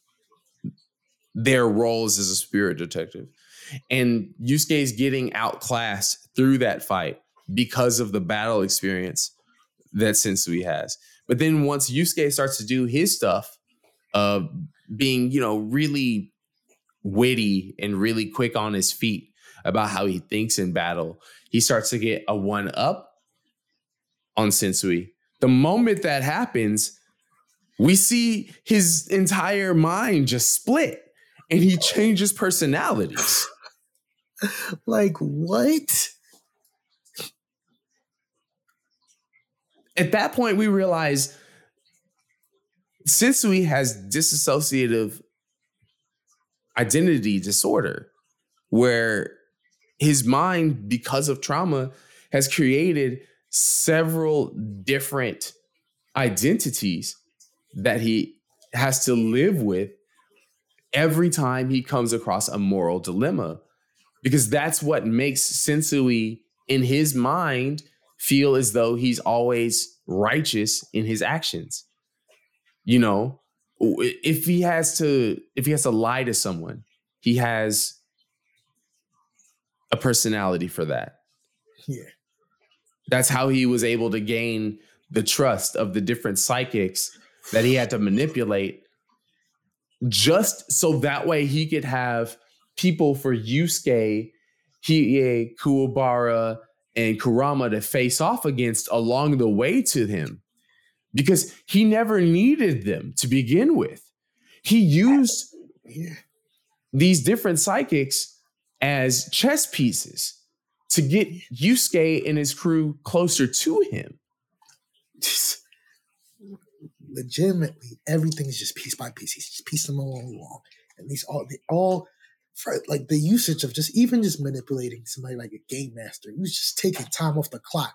their roles as a spirit detective. And Yusuke is getting outclassed through that fight because of the battle experience that Sensui has. But then once Yusuke starts to do his stuff, uh, being, you know, really witty and really quick on his feet about how he thinks in battle, he starts to get a one up on Sensui. The moment that happens, we see his entire mind just split and he changes personalities. Like what? At that point, we realize Sensui has disassociative identity disorder where his mind, because of trauma, has created several different identities that he has to live with every time he comes across a moral dilemma. Because that's what makes Sensui in his mind feel as though he's always righteous in his actions. You know, if he has to if he has to lie to someone, he has a personality for that. Yeah. That's how he was able to gain the trust of the different psychics that he had to manipulate just so that way he could have people for Yusuke, Hiei, Kuwabara, and Kurama to face off against along the way to him because he never needed them to begin with. He used these different psychics as chess pieces to get Yusuke and his crew closer to him. Legitimately, everything is just piece by piece. He's just piecing them all along, and these all they all for like the usage of just even just manipulating somebody like a game master. He was just taking time off the clock.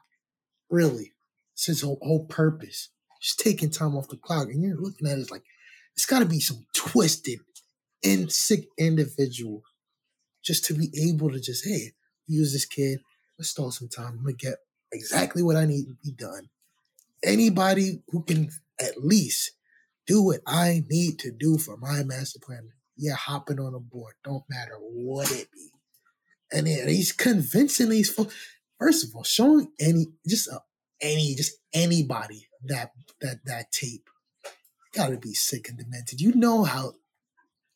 Really, it's his whole, whole purpose. Just taking time off the clock, and you're looking at it like it's got to be some twisted and sick individual just to be able to just hey use this kid. Let's stall some time. I'm gonna get exactly what I need to be done anybody who can at least do what I need to do for my master plan, yeah, hopping on a board. Don't matter what it be. And then he's convincing these folks. First of all, showing any just uh, any just anybody that that that tape gotta be sick and demented. You know how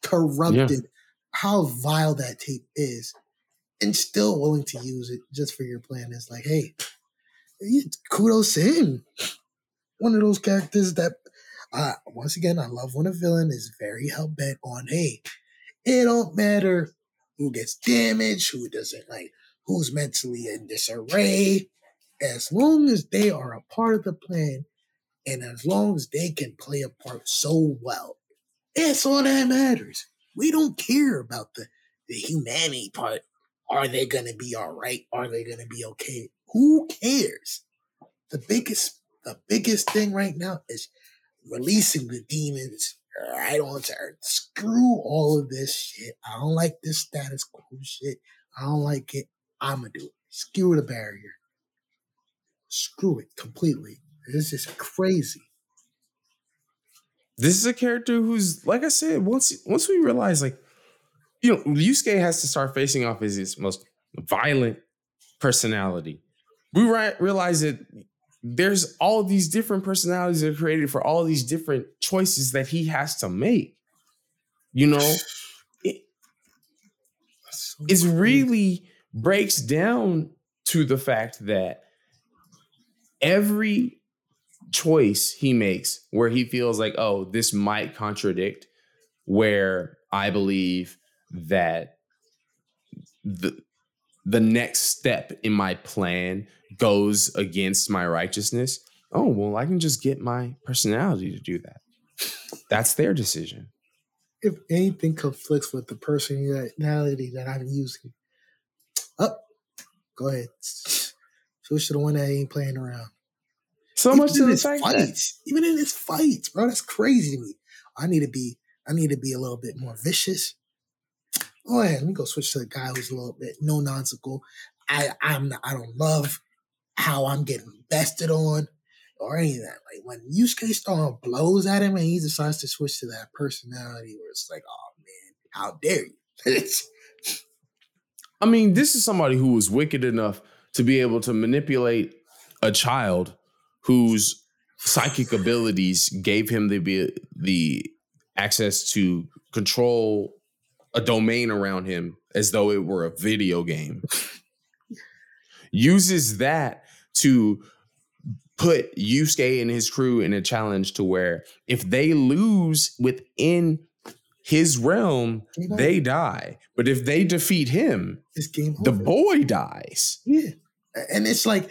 corrupted, how vile that tape is, and still willing to use it just for your plan. It's like, hey, kudos to him. One of those characters that, uh, once again, I love when a villain is very hell bent on, hey, it don't matter who gets damaged, who doesn't, like, who's mentally in disarray, as long as they are a part of the plan, and as long as they can play a part so well, that's all that matters. We don't care about the, the humanity part. Are they gonna be all right? Are they gonna be okay? Who cares? The biggest the biggest thing right now is releasing the demons right onto Earth. Screw all of this shit. I don't like this status quo shit. I don't like it. I'ma do it. Screw the barrier. Screw it completely. This is crazy. This is a character who's, like I said, once once we realize, like, you know, Yusuke has to start facing off as his most violent personality. We realize that there's all these different personalities that are created for all these different choices that he has to make. You know, it, So it crazy. really breaks down to the fact that every choice he makes where he feels like oh this might contradict where i believe that the the next step in my plan goes against my righteousness oh well i can just get my personality to do that that's their decision if anything conflicts with the personality that I'm using, up, go ahead. Switch to the one that ain't playing around. so even much to in the his that fights, even in his fights, bro, that's crazy to me. I need to be, I need to be a little bit more vicious. Go ahead, let me go switch to the guy who's a little bit no nonsensical. I, I'm, not, I don't love how I'm getting bested on or any of that. Like when Yusuke Storm blows at him and he decides to switch to that personality where it's like, oh man, how dare you? I mean, this is somebody who was wicked enough to be able to manipulate a child whose psychic abilities gave him the the access to control a domain around him as though it were a video game. Uses that to put Yusuke and his crew in a challenge to where if they lose within his realm, they die. But if they defeat him, the boy dies. Yeah, and it's like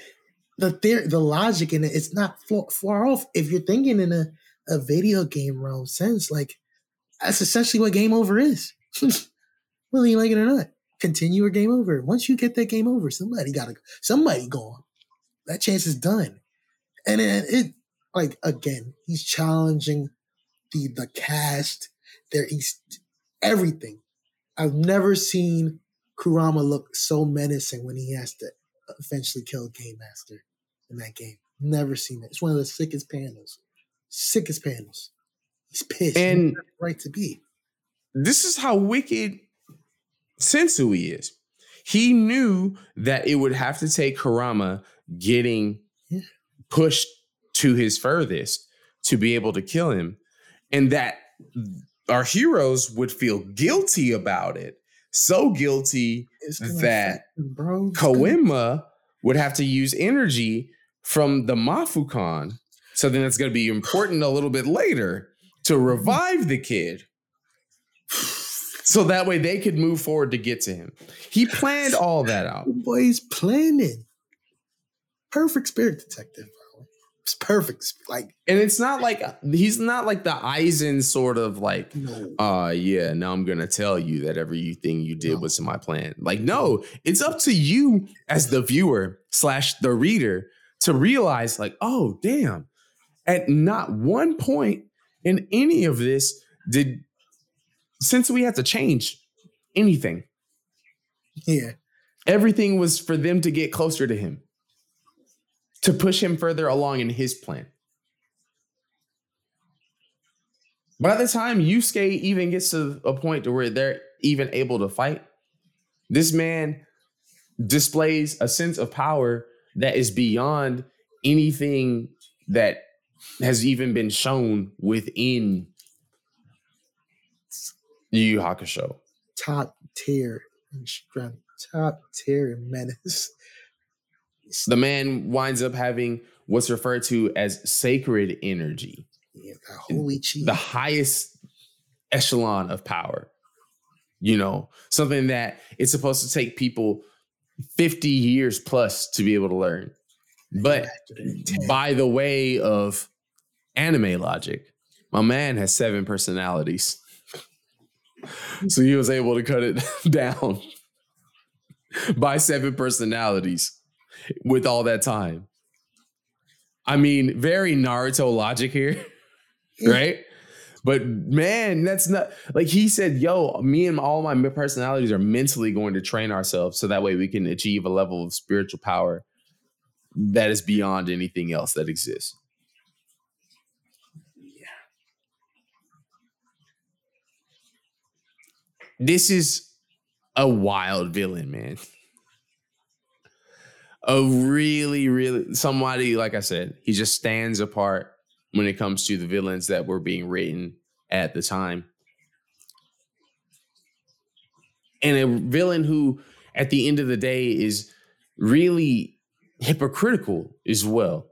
the theory, the logic in it. It's not far, far off if you're thinking in a, a video game realm sense. Like that's essentially what game over is. Whether you like it or not, continue or game over. Once you get that game over, somebody got to somebody gone. That chance is done, and it, it like again, he's challenging the the cast. There, he's everything. I've never seen Kurama look so menacing when he has to eventually kill Game Master in that game. Never seen it. It's one of the sickest panels. Sickest panels. He's pissed. And- right to be. This is how wicked Sensui is. He knew that it would have to take Kurama getting pushed to his furthest to be able to kill him, and that our heroes would feel guilty about it. so guilty that bro. Would have to use energy from the Mafukan. So then it's going to be important a little bit later to mm-hmm. revive the kid. So that way they could move forward to get to him. He planned all that out. Boy, he's planning. Perfect spirit detective, bro. It's perfect. Like, And it's not like he's not like the Aizen sort of like, no. uh yeah, now I'm gonna tell you that everything you did No. was in my plan. Like, no, it's up to you as the viewer slash the reader to realize, like, oh damn, at not one point in any of this did Sensui had to change anything. Yeah. Everything was for them to get closer to him, to push him further along in his plan. By the time Yusuke even gets to a point to where they're even able to fight, this man displays a sense of power that is beyond anything that has even been shown within Yu Yu Hakusho. Top tier strength. Top tier menace. The man winds up having what's referred to as sacred energy, Yeah, holy chi. the highest echelon of power. You know, something that it's supposed to take people 50 years plus to be able to learn. But by the way of anime logic, my man has seven personalities. So he was able to cut it down by seven personalities with all that time. I mean, very Naruto logic here, right? But man, that's not like he said, yo, me and all my personalities are mentally going to train ourselves so that way we can achieve a level of spiritual power that is beyond anything else that exists. This is a wild villain, man. A really, really somebody, like I said, he just stands apart when it comes to the villains that were being written at the time. And a villain who, at the end of the day, is really hypocritical as well.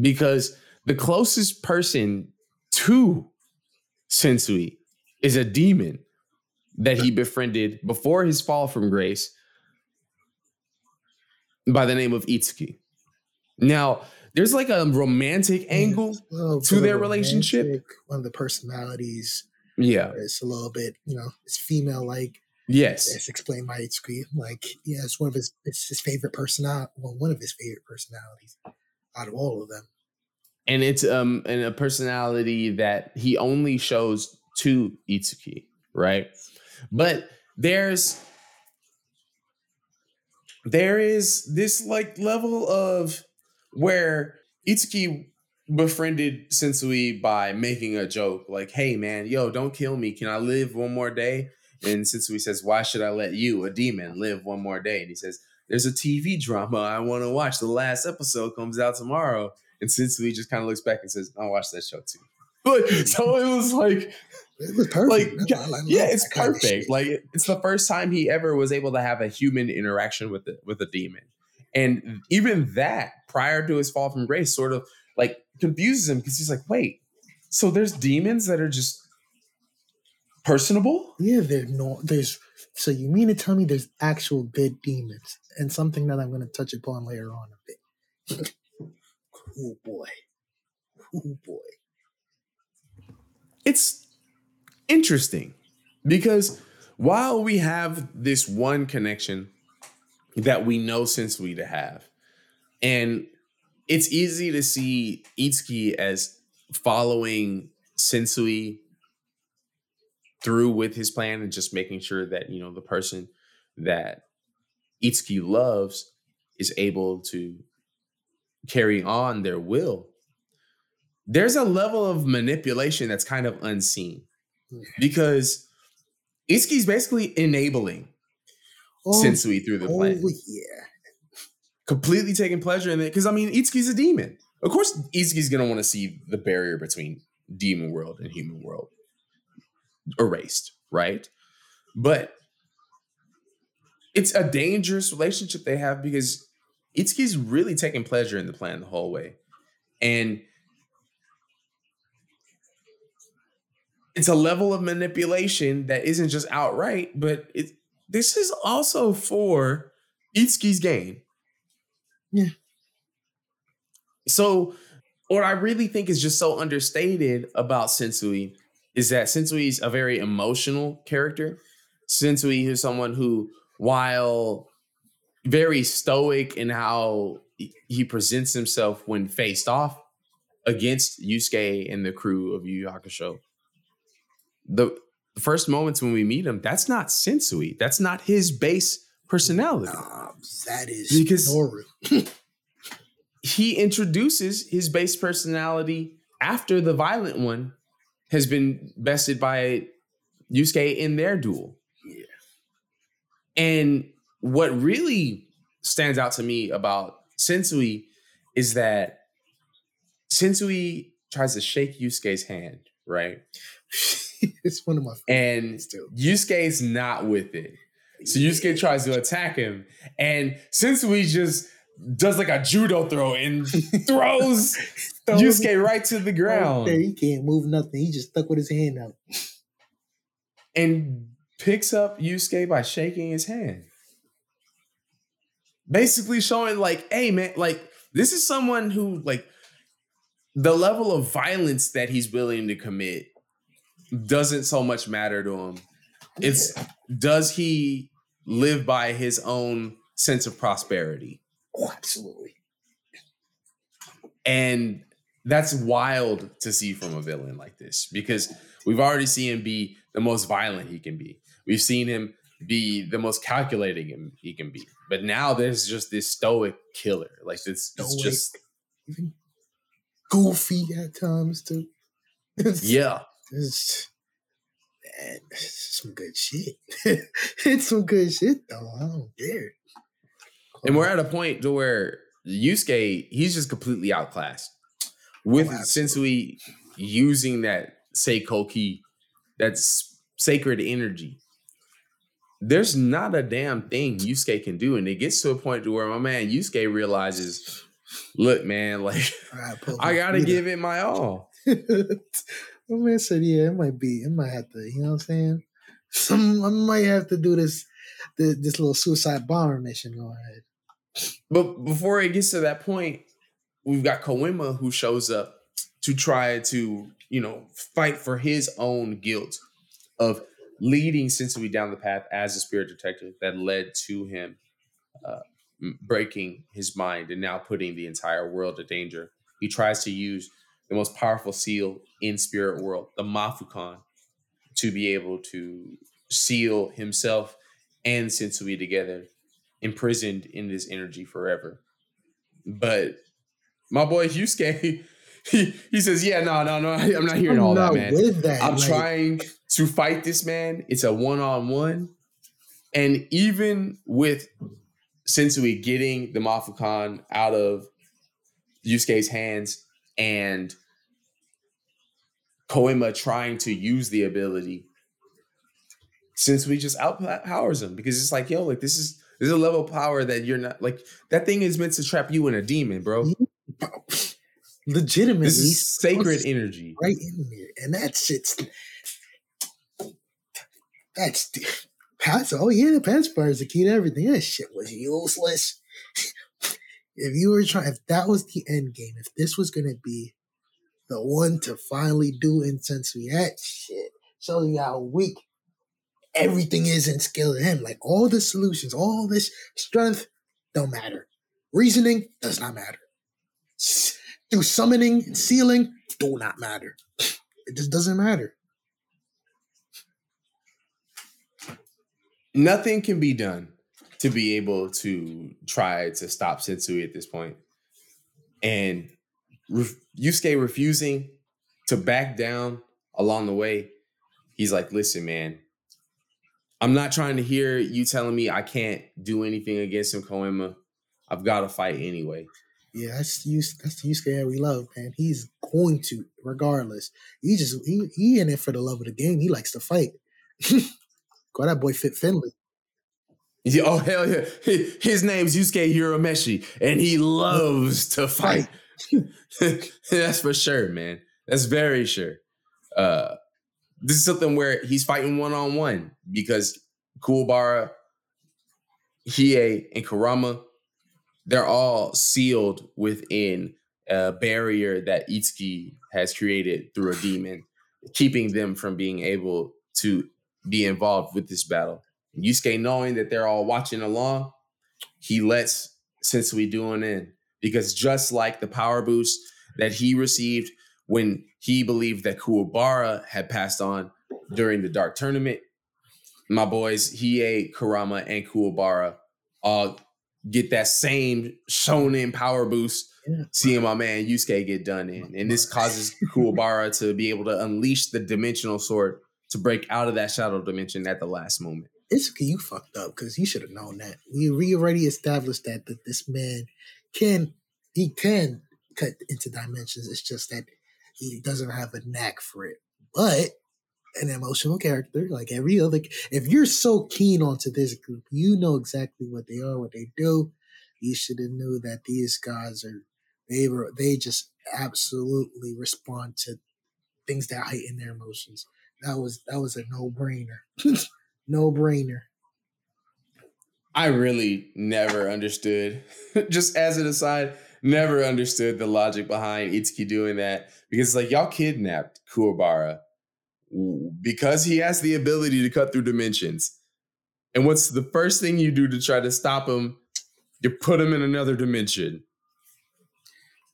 Because the closest person to Sensui is a demon that he befriended before his fall from grace by the name of Itsuki. Now, there's like a romantic angle. Well, to their relationship? One of the personalities Yeah. It's a little bit, you know, it's female like. Yes. It's explained by Itsuki. Like, yeah, it's one of his it's his favorite personality. Well, one of his favorite personalities out of all of them. And it's um and a personality that he only shows to Itsuki, right? But there's there is this like level of where Itsuki befriended Sensui by making a joke like, "Hey man, yo, don't kill me. Can I live one more day?" And Sensui says, "Why should I let you, a demon, live one more day?" And he says, "There's a TV drama I want to watch. The last episode comes out tomorrow." And Sensui just kind of looks back and says, "I'll watch that show too." Like, so it was like It was perfect. like yeah, I- I yeah, it's that kind of perfect. Like it's the first time he ever was able to have a human interaction with the with a demon, and even that prior to his fall from grace sort of like confuses him because he's like, wait, so there's demons that are just personable? Yeah, they're not. there's so you mean to tell me there's actual good demons and something that I'm gonna touch upon later on a bit. oh boy. Oh boy. It's interesting because while we have this one connection that we know Sensui to have, and it's easy to see Itsuki as following Sensui through with his plan and just making sure that you know the person that Itsuki loves is able to carry on their will. There's a level of manipulation that's kind of unseen because Itsuki's basically enabling Oh, Sensui through the oh plan yeah. completely taking pleasure in it. Because I mean, Itsuki's a demon. Of course, Itsuki's gonna want to see the barrier between demon world and human world erased, right? But it's a dangerous relationship they have because Itsuki's really taking pleasure in the plan the whole way. And it's a level of manipulation that isn't just outright, but it this is also for Itsuki's gain. Yeah. So what I really think is just so understated about Sensui is that Sensui is a very emotional character. Sensui is someone who, while very stoic in how he presents himself when faced off against Yusuke and the crew of Yu Yu Hakusho, the first moments when we meet him, that's not Sensui. That's not his base personality. Nah, that is Because- Noru. he introduces his base personality after the violent one has been bested by Yusuke in their duel. Yeah. And what really stands out to me about Sensui is that Sensui tries to shake Yusuke's hand, right? it's one of my And too. Yusuke's not with it. So Yusuke tries to attack him, and Sensui just does like a judo throw and throws Yusuke right to the ground There, he can't move nothing. He just stuck with his hand out. and picks up Yusuke by shaking his hand. Basically showing like, hey man, like this is someone who like the level of violence that he's willing to commit doesn't so much matter to him. It's does he live by his own sense of prosperity? Oh, absolutely. And that's wild to see from a villain like this because we've already seen him be the most violent he can be. We've seen him be the most calculating he can be. But now there's just this stoic killer. Like it's, it's just goofy at times too. Yeah. It's, man, it's some good shit. it's some good shit though. I don't care. And we're at a point to where Yusuke, he's just completely outclassed. With Oh, Sensui using that Seikoki, that's sacred energy. There's not a damn thing Yusuke can do. And it gets to a point to where my man Yusuke realizes, look, man, like I, I gotta give it my all. My man said, "Yeah, it might be. It might have to. You know what I'm saying? Some I might have to do this, this, this little suicide bomber mission. Go ahead. But before it gets to that point, we've got Koenma who shows up to try to, you know, fight for his own guilt of leading Sensui down the path as a spirit detective that led to him uh, breaking his mind and now putting the entire world in danger. He tries to use the most powerful seal in spirit world, the Mafukan, to be able to seal himself and Sensui together imprisoned in this energy forever. But my boy Yusuke, he, he says, Yeah, no, no, no, I'm not hearing I'm all not that, man. with that. I'm like, trying to fight this man. It's a one-on-one. And even with Sensui getting the Mafukan out of Yusuke's hands and Koenma trying to use the ability, Sensui just outpowers him because it's like, yo, like this is this is a level of power that you're not like that thing is meant to trap you in a demon, bro. legitimately This is sacred energy. right in there, and that shit's that's that's oh yeah, the pacifier is the key to everything. That shit was useless. if you were trying, if that was the end game, if this was gonna be the one to finally do in Sensui, that shit shows you how weak everything is in skill to him. Like all the solutions, all this strength don't matter. Reasoning does not matter. Through summoning and sealing do not matter. It just doesn't matter. Nothing can be done to be able to try to stop Sensui at this point. And ref- Yusuke refusing to back down along the way, he's like, listen, man, I'm not trying to hear you telling me I can't do anything against him, Koenma. I've got to fight anyway. Yeah, that's use. That's the Yusuke that we love, man. He's going to, regardless. He just he he in it for the love of the game. He likes to fight. Call that boy Fit Finlay. Yeah, oh hell yeah! His name's Yusuke Urameshi, and he loves to fight. That's for sure, man. That's very sure. Uh, this is something where he's fighting one on one because Kuwabara, Hiei, and Kurama, they're all sealed within a barrier that Itsuki has created through a demon, keeping them from being able to be involved with this battle. Yusuke, knowing that they're all watching along, he lets Sensui doing in because just like the power boost that he received when he believed that Kuwabara had passed on during the Dark Tournament, my boys Hiei, Kurama, and Kuwabara all get that same shonen power boost. Seeing my man Yusuke get done in, and this causes Kuwabara to be able to unleash the dimensional sword to break out of that shadow dimension at the last moment. Okay, you fucked up because you should have known that. We we already established that that this man can he can cut into dimensions. It's just that he doesn't have a knack for it. But an emotional character, like every other. If you're so keen onto this group, you know exactly what they are, what they do. You should have knew that these guys are they were they just absolutely respond to things that heighten their emotions. That was that was a no brainer. no brainer. I really never understood, just as an aside, never understood the logic behind Itsuki doing that because it's like y'all kidnapped Kuwabara because he has the ability to cut through dimensions. And what's the first thing you do to try to stop him? You put him in another dimension.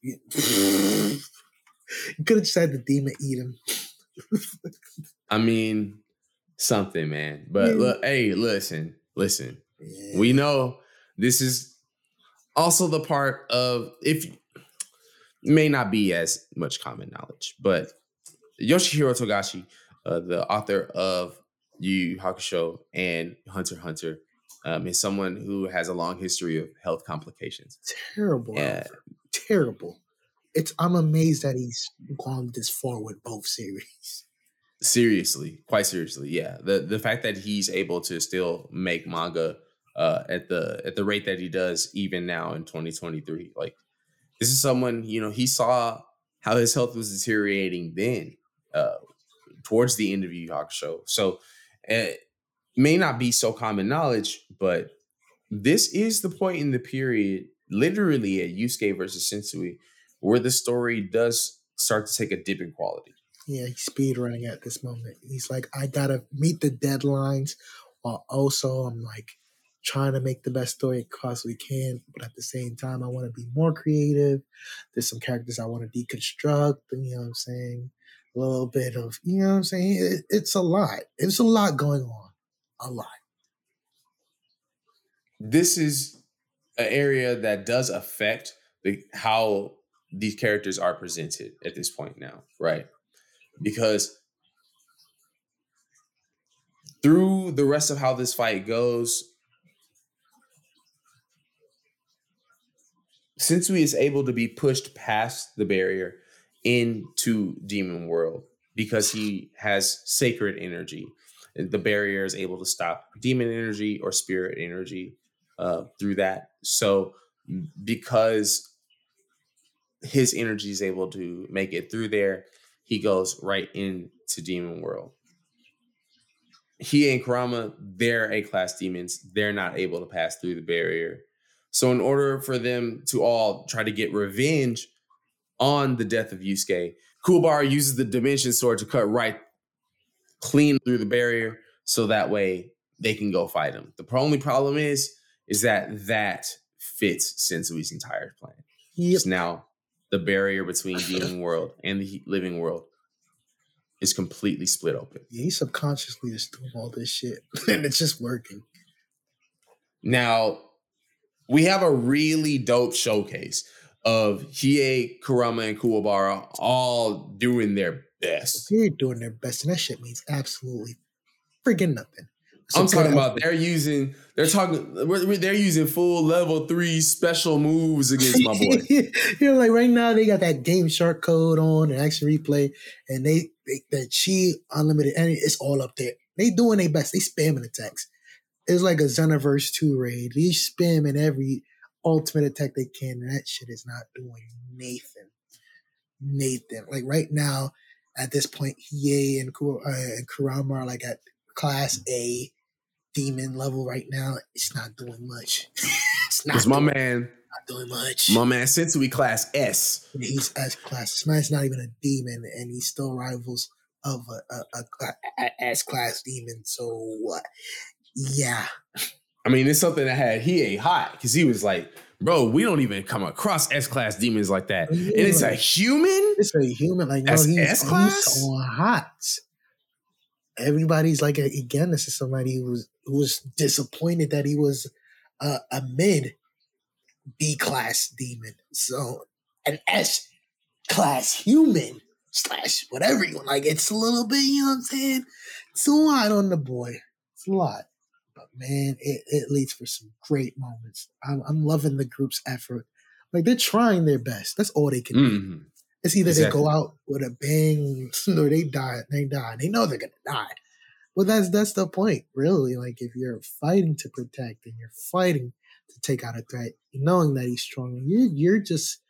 You could have just had the demon eat him. I mean, something, man. But Yeah. look, hey, listen, listen. Yeah. We know this is also the part of if may not be as much common knowledge, but Yoshihiro Togashi, uh, the author of Yu Hakusho and Hunter Hunter, um, is someone who has a long history of health complications. terrible. Alfred. Terrible. It's I'm amazed that he's gone this far with both series. Seriously, quite seriously, yeah. The the fact that he's able to still make manga uh, at the at the rate that he does, even now in 2023, like this is someone you know he saw how his health was deteriorating then uh, towards the end of Yu Hakusho. So it may not be so common knowledge, but this is the point in the period, literally at Yusuke versus Sensui, where the story does start to take a dip in quality. Yeah, he's speed running at this moment. He's like, I gotta meet the deadlines while also I'm like trying to make the best story I possibly can, but at the same time I want to be more creative. There's some characters I want to deconstruct, you know what I'm saying? A little bit of you know what I'm saying? It, it's a lot. It's a lot going on. A lot. this is an area that does affect the how these characters are presented at this point now, right? Because through the rest of how this fight goes, Sensui is able to be pushed past the barrier into demon world because he has sacred energy. The barrier is able to stop demon energy or spirit energy uh, through that. So because his energy is able to make it through there, he goes right into demon world. He and Kurama, they're A class demons. They're not able to pass through the barrier. So, in order for them to all try to get revenge on the death of Yusuke, Kuwabara uses the Dimension Sword to cut right clean through the barrier so that way they can go fight him. The only problem is, is that that fits Sensui's entire plan. Yep. It's now the barrier between demon world and the living world is completely split open. Yeah, he subconsciously is doing all this shit, and it's just working. Now, we have a really dope showcase of Hiei, Kurama, and Kuwabara all doing their best. They're doing their best, and that shit means absolutely friggin' nothing. I'm talking about they're using they're talking they're using full level three special moves against my boy. you know, like right now they got that Game Shark code on and action replay, and they, they that chi unlimited energy. It's all up there. They doing their best. They spamming attacks. it's like a Xenoverse 2 raid. They spam in every ultimate attack they can, and that shit is not doing Nathan. Nathan. Like right now, at this point, Hiei and, uh, and Kurama are like at class A demon level right now. It's not doing much. it's not Because my doing, man, not doing much. my man Sensui class S. He's S class. This man's not even a demon, and he's still rivals of a, a, a, a- S class demon. So what? Yeah, I mean, it's something that had he ate hot because he was like, bro, we don't even come across S class demons like that. And it's a human? it's a human. Like no, S- class? on hot. Everybody's like, again, this is somebody who was who was disappointed that he was a, a mid B class demon. So an S class human slash whatever you want. Like it's a little bit, you know what I'm saying? It's a lot on the boy. It's a lot. But man, it, it leads for some great moments. I'm, I'm loving the group's effort. Like they're trying their best. That's all they can do. Mm-hmm. It's either Exactly. they go out with a bang or they die. They die. They know they're gonna die. But that's that's the point, really. Like if you're fighting to protect and you're fighting to take out a threat, knowing that he's strong, you're you're just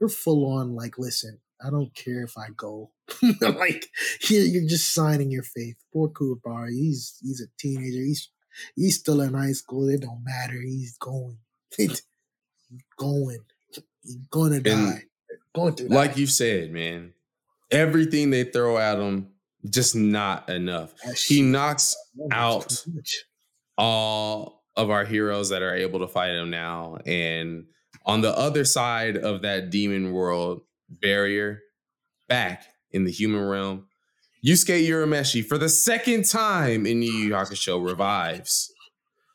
you're full on like, listen, I don't care if I go. like you're, you're just signing your faith. Poor Kuwabara, he's he's a teenager. He's he's still in high school. It don't matter. He's going. he's going. He's gonna die. Going through that. Like you said, man, everything they throw at him, just not enough. He knocks out all of our heroes that are able to fight him now. And on the other side of that demon world barrier, back in the human realm, Yusuke Urameshi, for the second time in Yu Yu Hakusho, revives.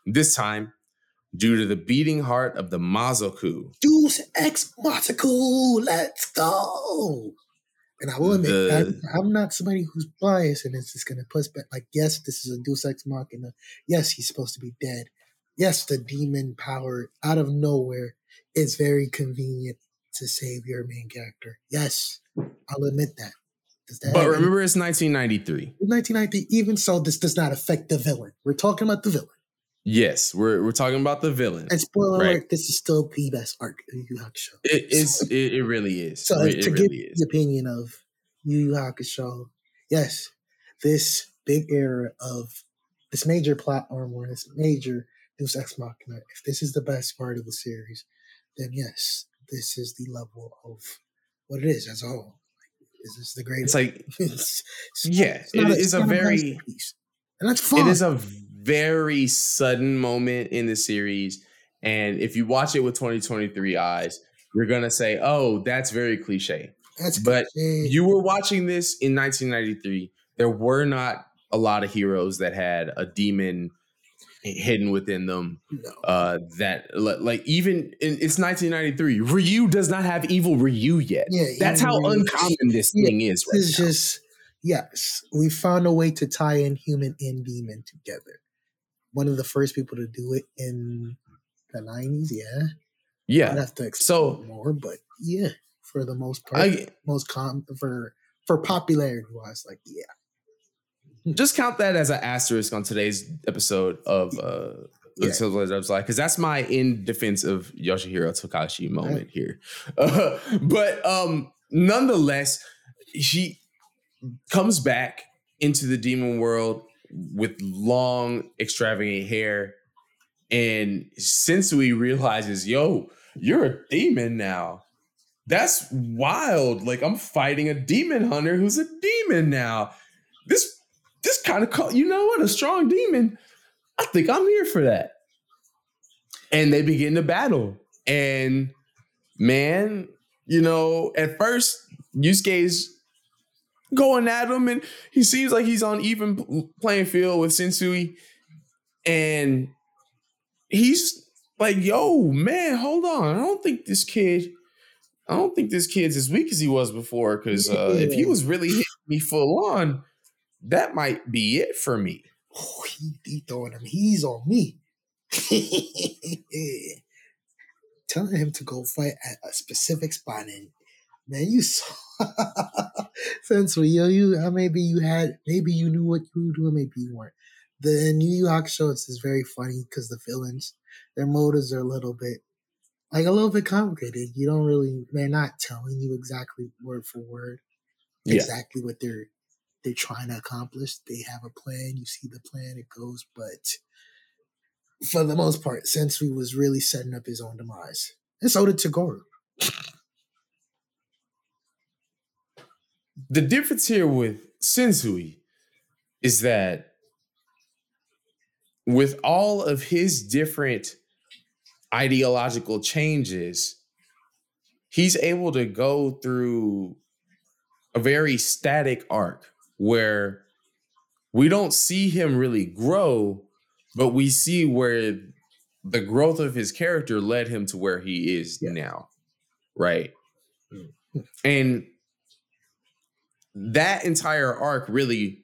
This time, due to the beating heart of the Mazoku. Deus Ex Mazoku, let's go. And I will admit, The- I'm, I'm not somebody who's biased and is just going to push back. Like, yes, this is a Deus Ex Machina. Yes, he's supposed to be dead. Yes, the demon power out of nowhere is very convenient to save your main character. Yes, I'll admit that. That But any- remember, it's 1993. 1990, even so, this does not affect the villain. We're talking about the villain. Yes, we're, we're talking about the villain. And spoiler Right. alert, this is still the best arc of Yu Yu Hakusho. It is. It, it really is. So it, to it give really the opinion of Yu Yu Hakusho, yes, this big era of this major plot armor, this major Deus Ex Machina, if this is the best part of the series, then yes, this is the level of what it is as a whole. Is this the greatest? It's like it's, it's- yeah, it's not it is it's a very and that's fine. it is a very sudden moment in the series, and if you watch it with 2023 eyes, you're gonna say, "Oh, that's very cliche." that's but cliche. You were watching this in 1993. There were not a lot of heroes that had a demon hidden within them. no. Uh, that like even in, it's 1993. Ryu does not have evil Ryu yet. Yeah, That's how Ryu- uncommon this Yeah, thing is. This is now. just yes, we found a way to tie in human and demon together. One of the first people to do it in the nineties, yeah. I'd yeah. have to explore So more, but yeah, for the most part, I most com for for popularity wise, like yeah, just count that as an asterisk on today's episode of uh Yeah. because that's my in defense of Yoshihiro Togashi moment here. Uh, but um nonetheless, she comes back into the demon world with long, extravagant hair. And Sensui realizes, yo, you're a demon now. That's wild. Like I'm fighting a demon hunter who's a demon now. This this kind of call, you know what? A strong demon. I think I'm here for that. And they begin to battle. And man, you know, at first, Yusuke's going at him, and he seems like he's on even playing field with Sensui. And he's like, yo, man, hold on. I don't think this kid, I don't think this kid's as weak as he was before. Cause uh, if he was really hitting me full on, that might be it for me. oh, he, he throwing him, he's on me. Telling him to go fight at a specific spot, and man, you saw Sensui yo, you uh, maybe you had maybe you knew what you were doing, maybe you weren't. The New Yu Hakusho it's is very funny because the villains, their motives are a little bit like a little bit complicated. You don't really they're not telling you exactly word for word Yeah. exactly what they're they're trying to accomplish. They have a plan, you see the plan, it goes, but for the most part, Sensui was really setting up his own demise. And so did Toguro. The difference here with Sensui is that with all of his different ideological changes, he's able to go through a very static arc where we don't see him really grow, but we see where the growth of his character led him to where he is Yeah. now. Right. Mm. And that entire arc really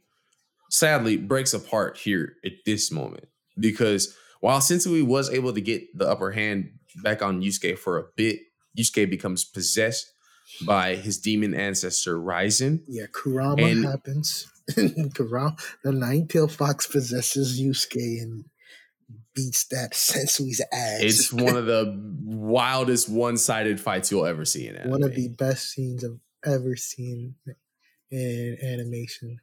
sadly breaks apart here at this moment because while Sensui was able to get the upper hand back on Yusuke for a bit, Yusuke becomes possessed by his demon ancestor Raizen. Yeah, Kurama And- happens. Kurama, the nine-tailed fox possesses Yusuke and beats that Sensui's ass. It's one of the wildest one-sided fights you'll ever see in anime. one of the best scenes I've ever seen in animation.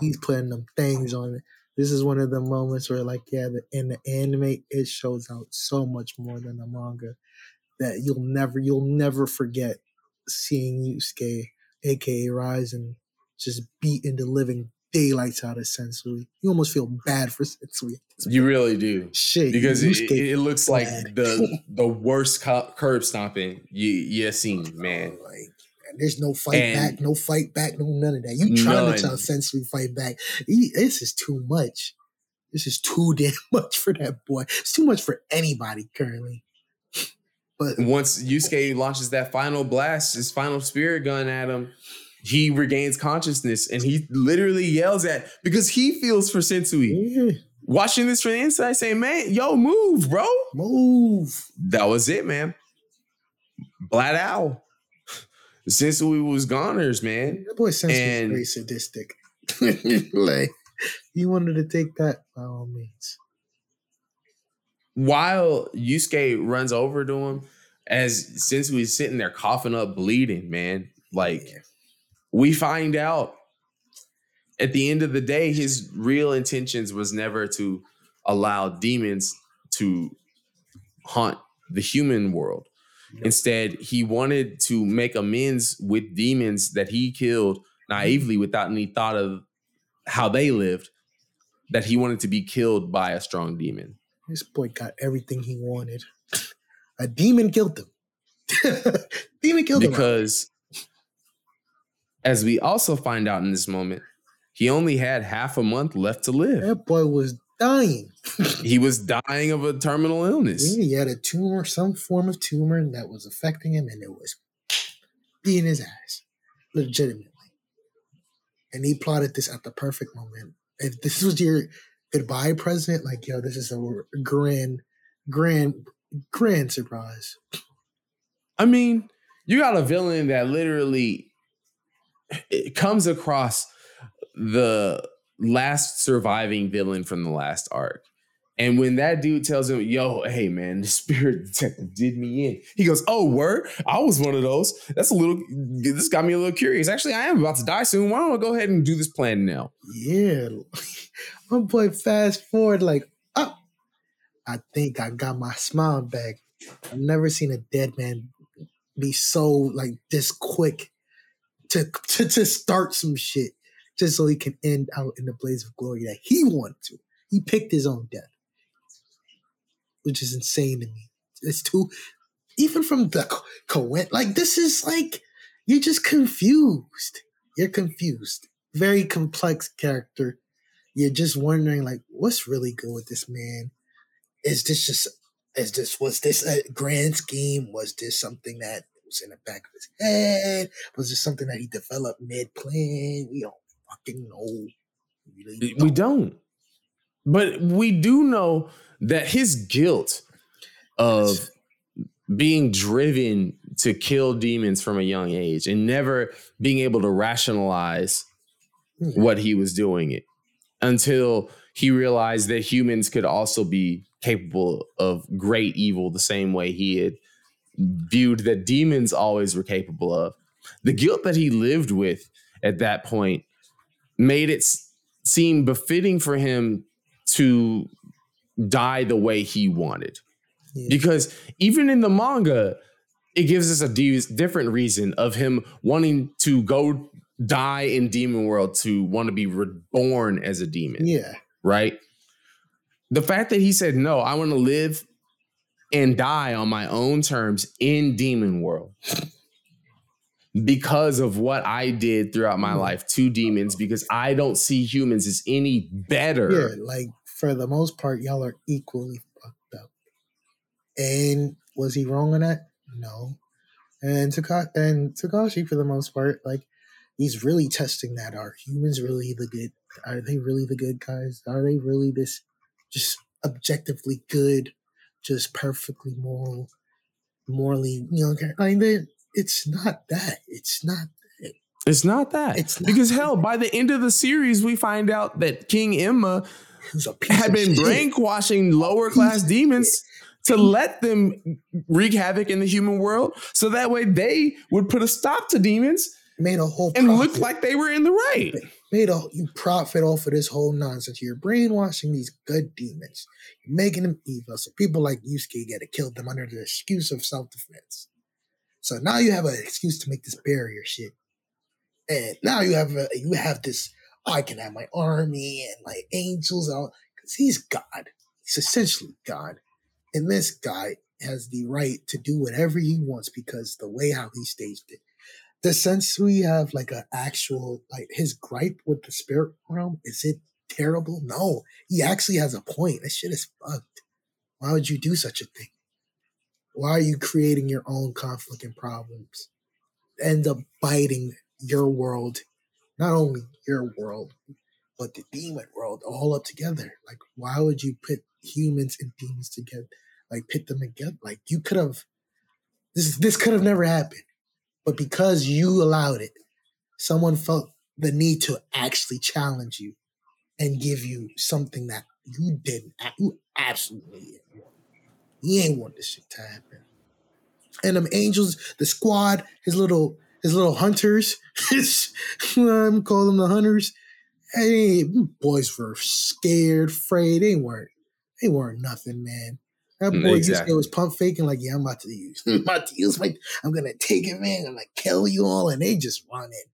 He's putting them things on it. This is one of the moments where, like, yeah, the, in the anime, it shows out so much more than the manga that you'll never, you'll never forget seeing Yusuke, aka Raizen, just beating the living daylights out of Sensui. You almost feel bad for Sensui. you really do. Shit, because it, it looks like the the worst cu- curb stomping you you seen, oh, man. Like, there's no fight And- back, no fight back, no none of that. You trying None. to tell Sensui fight back. This is too much. This is too damn much for that boy. It's too much for anybody currently. But Once Yusuke launches that final blast, his final spirit gun at him, he regains consciousness and he literally yells at because he feels for Sensui. yeah, Watching this from the inside, saying, "Man, yo, move, bro." move. That was it, man. Black Owl. Sensui was goners, man. That boy Sensui And- very sadistic. like, he wanted to take that by all means. while Yusuke runs over to him, as Sensui's sitting there coughing up, bleeding, man, like Yeah. we find out at the end of the day, his real intentions was never to allow demons to haunt the human world. Yep. Instead, he wanted to make amends with demons that he killed naively without any thought of how they lived, that he wanted to be killed by a strong demon. This boy got everything he wanted. A demon killed him. demon killed him. because as we also find out in this moment he only had half a month left to live That boy was dying. he was dying of a terminal illness Yeah, he had a tumor, some form of tumor that was affecting him, and it was beating his ass, legitimately. And he plotted this at the perfect moment. If this was your goodbye present, like yo, this is a grand, grand, grand surprise. i mean you got a villain that literally it comes across the last surviving villain from the last arc and when that dude tells him, yo, hey man, the spirit detective did me in, he goes, oh, word? I was one of those. That's a little, this got me a little curious. Actually, I am about to die soon. Why don't I go ahead and do this plan now? Yeah, my boy. Fast forward, like, oh, I think I got my smile back. I've never seen a dead man be so like this quick to to, to start some shit so he can end out in the blaze of glory that he wanted to. He picked his own death, which is insane to me. It's too even from the co- co- like this is like you're just confused. You're confused. Very complex character. You're just wondering like what's really good with this man? Is this just is this was this a grand scheme? Was this something that was in the back of his head? Was this something that he developed mid plan? We don't fucking know. We really We don't. But we do know that his guilt of being driven to kill demons from a young age and never being able to rationalize Yeah. what he was doing it until he realized that humans could also be capable of great evil the same way he had viewed that demons always were capable of. The guilt that he lived with at that point made it seem befitting for him to die the way he wanted. Yeah. Because even in the manga, it gives us a di- different reason of him wanting to go die in demon world to want to be reborn as a demon Yeah. right? The fact that he said, no, I want to live and die on my own terms in demon world because of what I did throughout my Mhm. life to demons, because I don't see humans as any better. Yeah, like for the most part, y'all are equally fucked up. And was he wrong on that? No. And Taka- and Togashi, for the most part, like he's really testing that. Are humans really the good? Are they really the good guys? Are they really this just objectively good, just perfectly moral, morally, you know? I mean, they- it's not that. It's not. That. It's not that. It's not because that. hell, by the end of the series, we find out that King Enma Who's a piece had been brainwashing lower class demons to let them wreak havoc in the human world so that way they would put a stop to demons Made a whole and look profit. like they were in the right. made a you profit off of this whole nonsense. You're brainwashing these good demons, You're making them evil. So people like Yusuke get to kill them under the excuse of self defense. So now you have an excuse to make this barrier shit, and now you have a, you have this. "Oh, I can have my army and my angels out because he's God. He's essentially God, and this guy has the right to do whatever he wants because the way how he staged it. The sense we have like an actual like his gripe with the spirit realm is it terrible? No. He actually has a point. This shit is fucked. Why would you do such a thing why are you creating your own conflict and problems? End up biting your world not only your world but the demon world all up together. Like why would you put humans and demons together like pit them together? Like you could have this this could have never happened but because you allowed it, someone felt the need to actually challenge you and give you something that you didn't, you absolutely didn't. He ain't want this shit to happen. And them angels, the squad, his little, his little hunters, his, I'm call them the hunters. Hey, boys were scared, afraid. They weren't, they weren't nothing, man. That boy exactly. Was pump faking like, yeah, I'm about to use, I'm about to use my, I'm gonna take it, man. I'm gonna kill you all, and they just run it.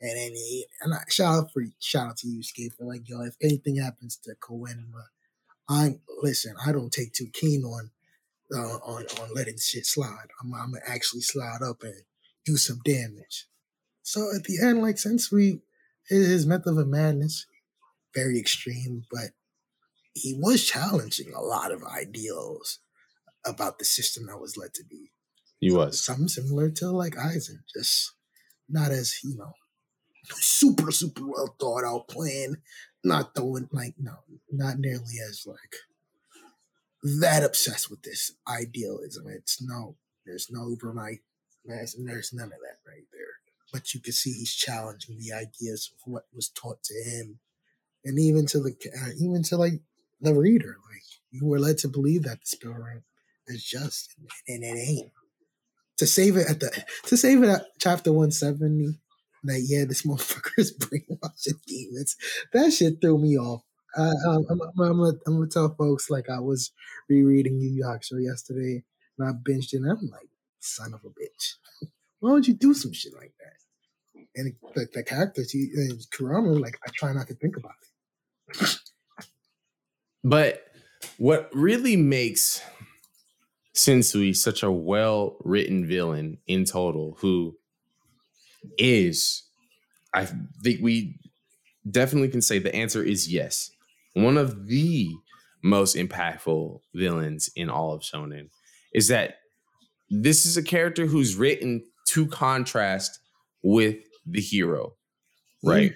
And then he, and I, shout out for shout out to Yusuke for like, yo, if anything happens to Koenma, I'm listen. I don't take too keen on uh, on on letting shit slide. I'm, I'm gonna actually slide up and do some damage. So at the end, like Sensui his method of madness, very extreme, but he was challenging a lot of ideals about the system that was led to be. He was. Something similar to like Aizen, just not as, you know, super, super well thought out plan. Not throwing like no, not nearly as like that obsessed with this idealism. It's no, there's no overnight, there's, there's none of that right there. But you can see he's challenging the ideas of what was taught to him, and even to the uh, even to like the reader. Like you were led to believe that the spirit realm is just, and it ain't. To save it at the to save it at chapter one seventy, that yeah, this motherfucker is brainwashing demons. That shit threw me off. I, um, I'm, I'm, I'm, gonna, tell folks like I was rereading Yu Yu Hakusho yesterday, and I binged it. and I'm like, son of a bitch, why would you do some shit like that? And the, the characters, he, and Kurama, like I try not to think about it. But what really makes Sensui such a well written villain in total, who is, I think we definitely can say the answer is yes. One of the most impactful villains in all of Shonen is that this is a character who's written to contrast with the hero, mm-hmm. right?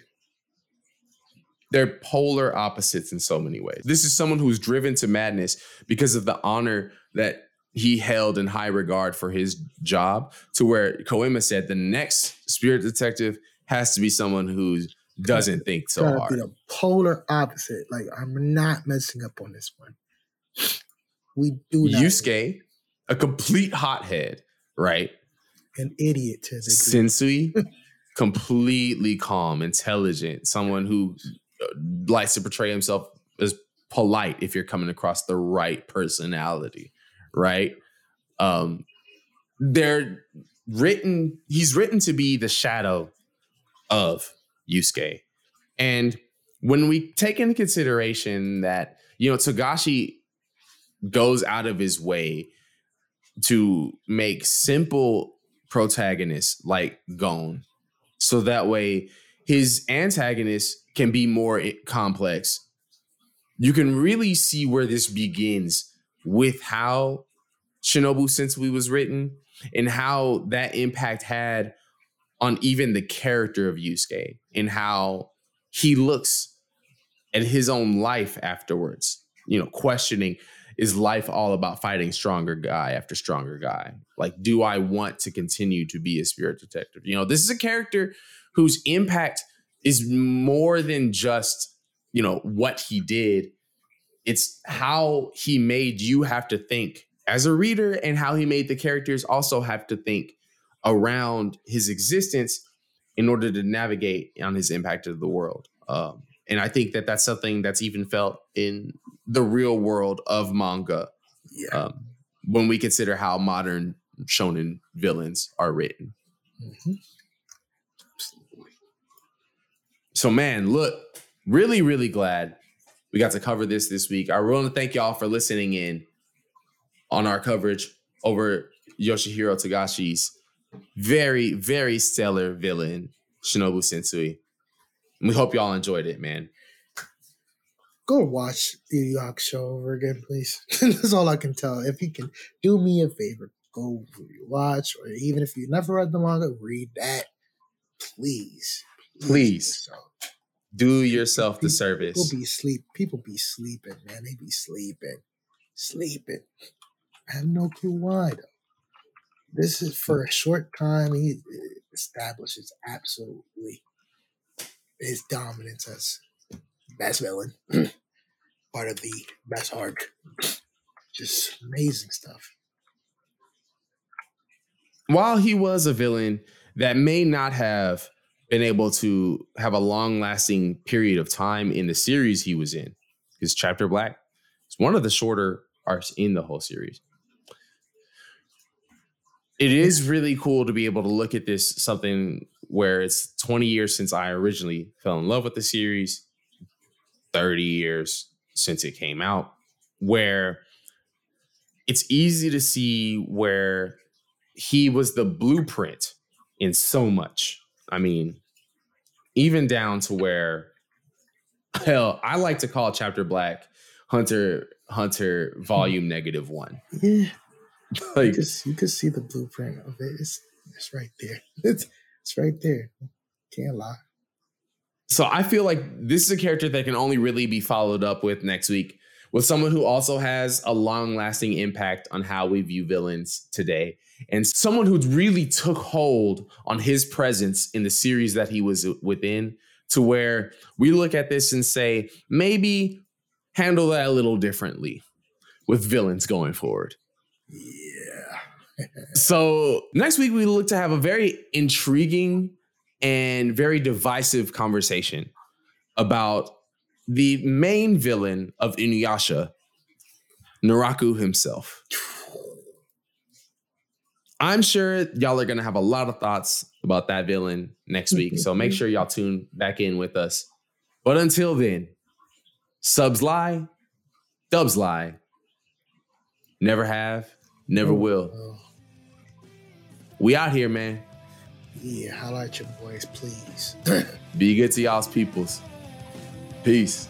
They're polar opposites in so many ways. This is someone who's driven to madness because of the honor that he held in high regard for his job, to where Koenma said the next spirit detective has to be someone who's doesn't think so Gotta be hard. the polar opposite. Like I'm not messing up on this one. We do not Yusuke, a complete hothead, right? an idiot to the. Sensui, completely calm, intelligent, someone who uh, likes to portray himself as polite if you're coming across the right personality, right? Um, they're written, he's written to be the shadow of Yusuke. And when we take into consideration that, you know, Togashi goes out of his way to make simple protagonists like Gon. So that way his antagonist can be more complex. You can really see where this begins with how Shinobu Sensui was written and how that impact had on even the character of Yusuke and how he looks at his own life afterwards, you know, questioning is life all about fighting stronger guy after stronger guy? Like, do I want to continue to be a spirit detective? You know, this is a character whose impact is more than just, you know, what he did. It's how he made you have to think as a reader and how he made the characters also have to think around his existence in order to navigate on his impact of the world. Um, and I think that that's something that's even felt in the real world of manga Yeah. um, when we consider how modern shonen villains are written. Mhm. So, man, look, really, really glad we got to cover this this week. I want to thank y'all for listening in on our coverage over Yoshihiro Togashi's very, very stellar villain, Shinobu Sensui. We hope y'all enjoyed it, man. Go watch the Yu Yu Hakusho over again, please. That's all I can tell. If you can do me a favor, go watch, or even if you never read the manga, read that, please. Please. So, Do yourself the service. People be sleep. People be sleeping, man. They be sleeping, sleeping. I have no clue why though. This is for a short time. He establishes absolutely his dominance as best villain, part of the best arc. Just amazing stuff. while he was a villain that may not have been able to have a long lasting period of time in the series he was in, because Chapter Black is one of the shorter arcs in the whole series. It is really cool to be able to look at this something where it's 20 years since I originally fell in love with the series, 30 years since it came out, where it's easy to see where he was the blueprint in so much. I mean, even down to where hell, I like to call Chapter Black Hunter Hunter Volume Negative One. Yeah, you Like could, you could see the blueprint of it. It's, it's right there. It's, it's right there. Can't lie. so I feel like this is a character that can only really be followed up with next week with someone who also has a long-lasting impact on how we view villains today and someone who really took hold on his presence in the series that he was within to where we look at this and say maybe handle that a little differently with villains going forward. Yeah. So next week we look to have a very intriguing and very divisive conversation about the main villain of Inuyasha, Naraku himself. I'm sure y'all are gonna have a lot of thoughts about that villain next week. So make sure y'all tune back in with us. But until then, subs lie, dubs lie. Never have, never will. Oh, We out here, man. yeah, highlight your boys, please. Be good to y'all's peoples. Peace.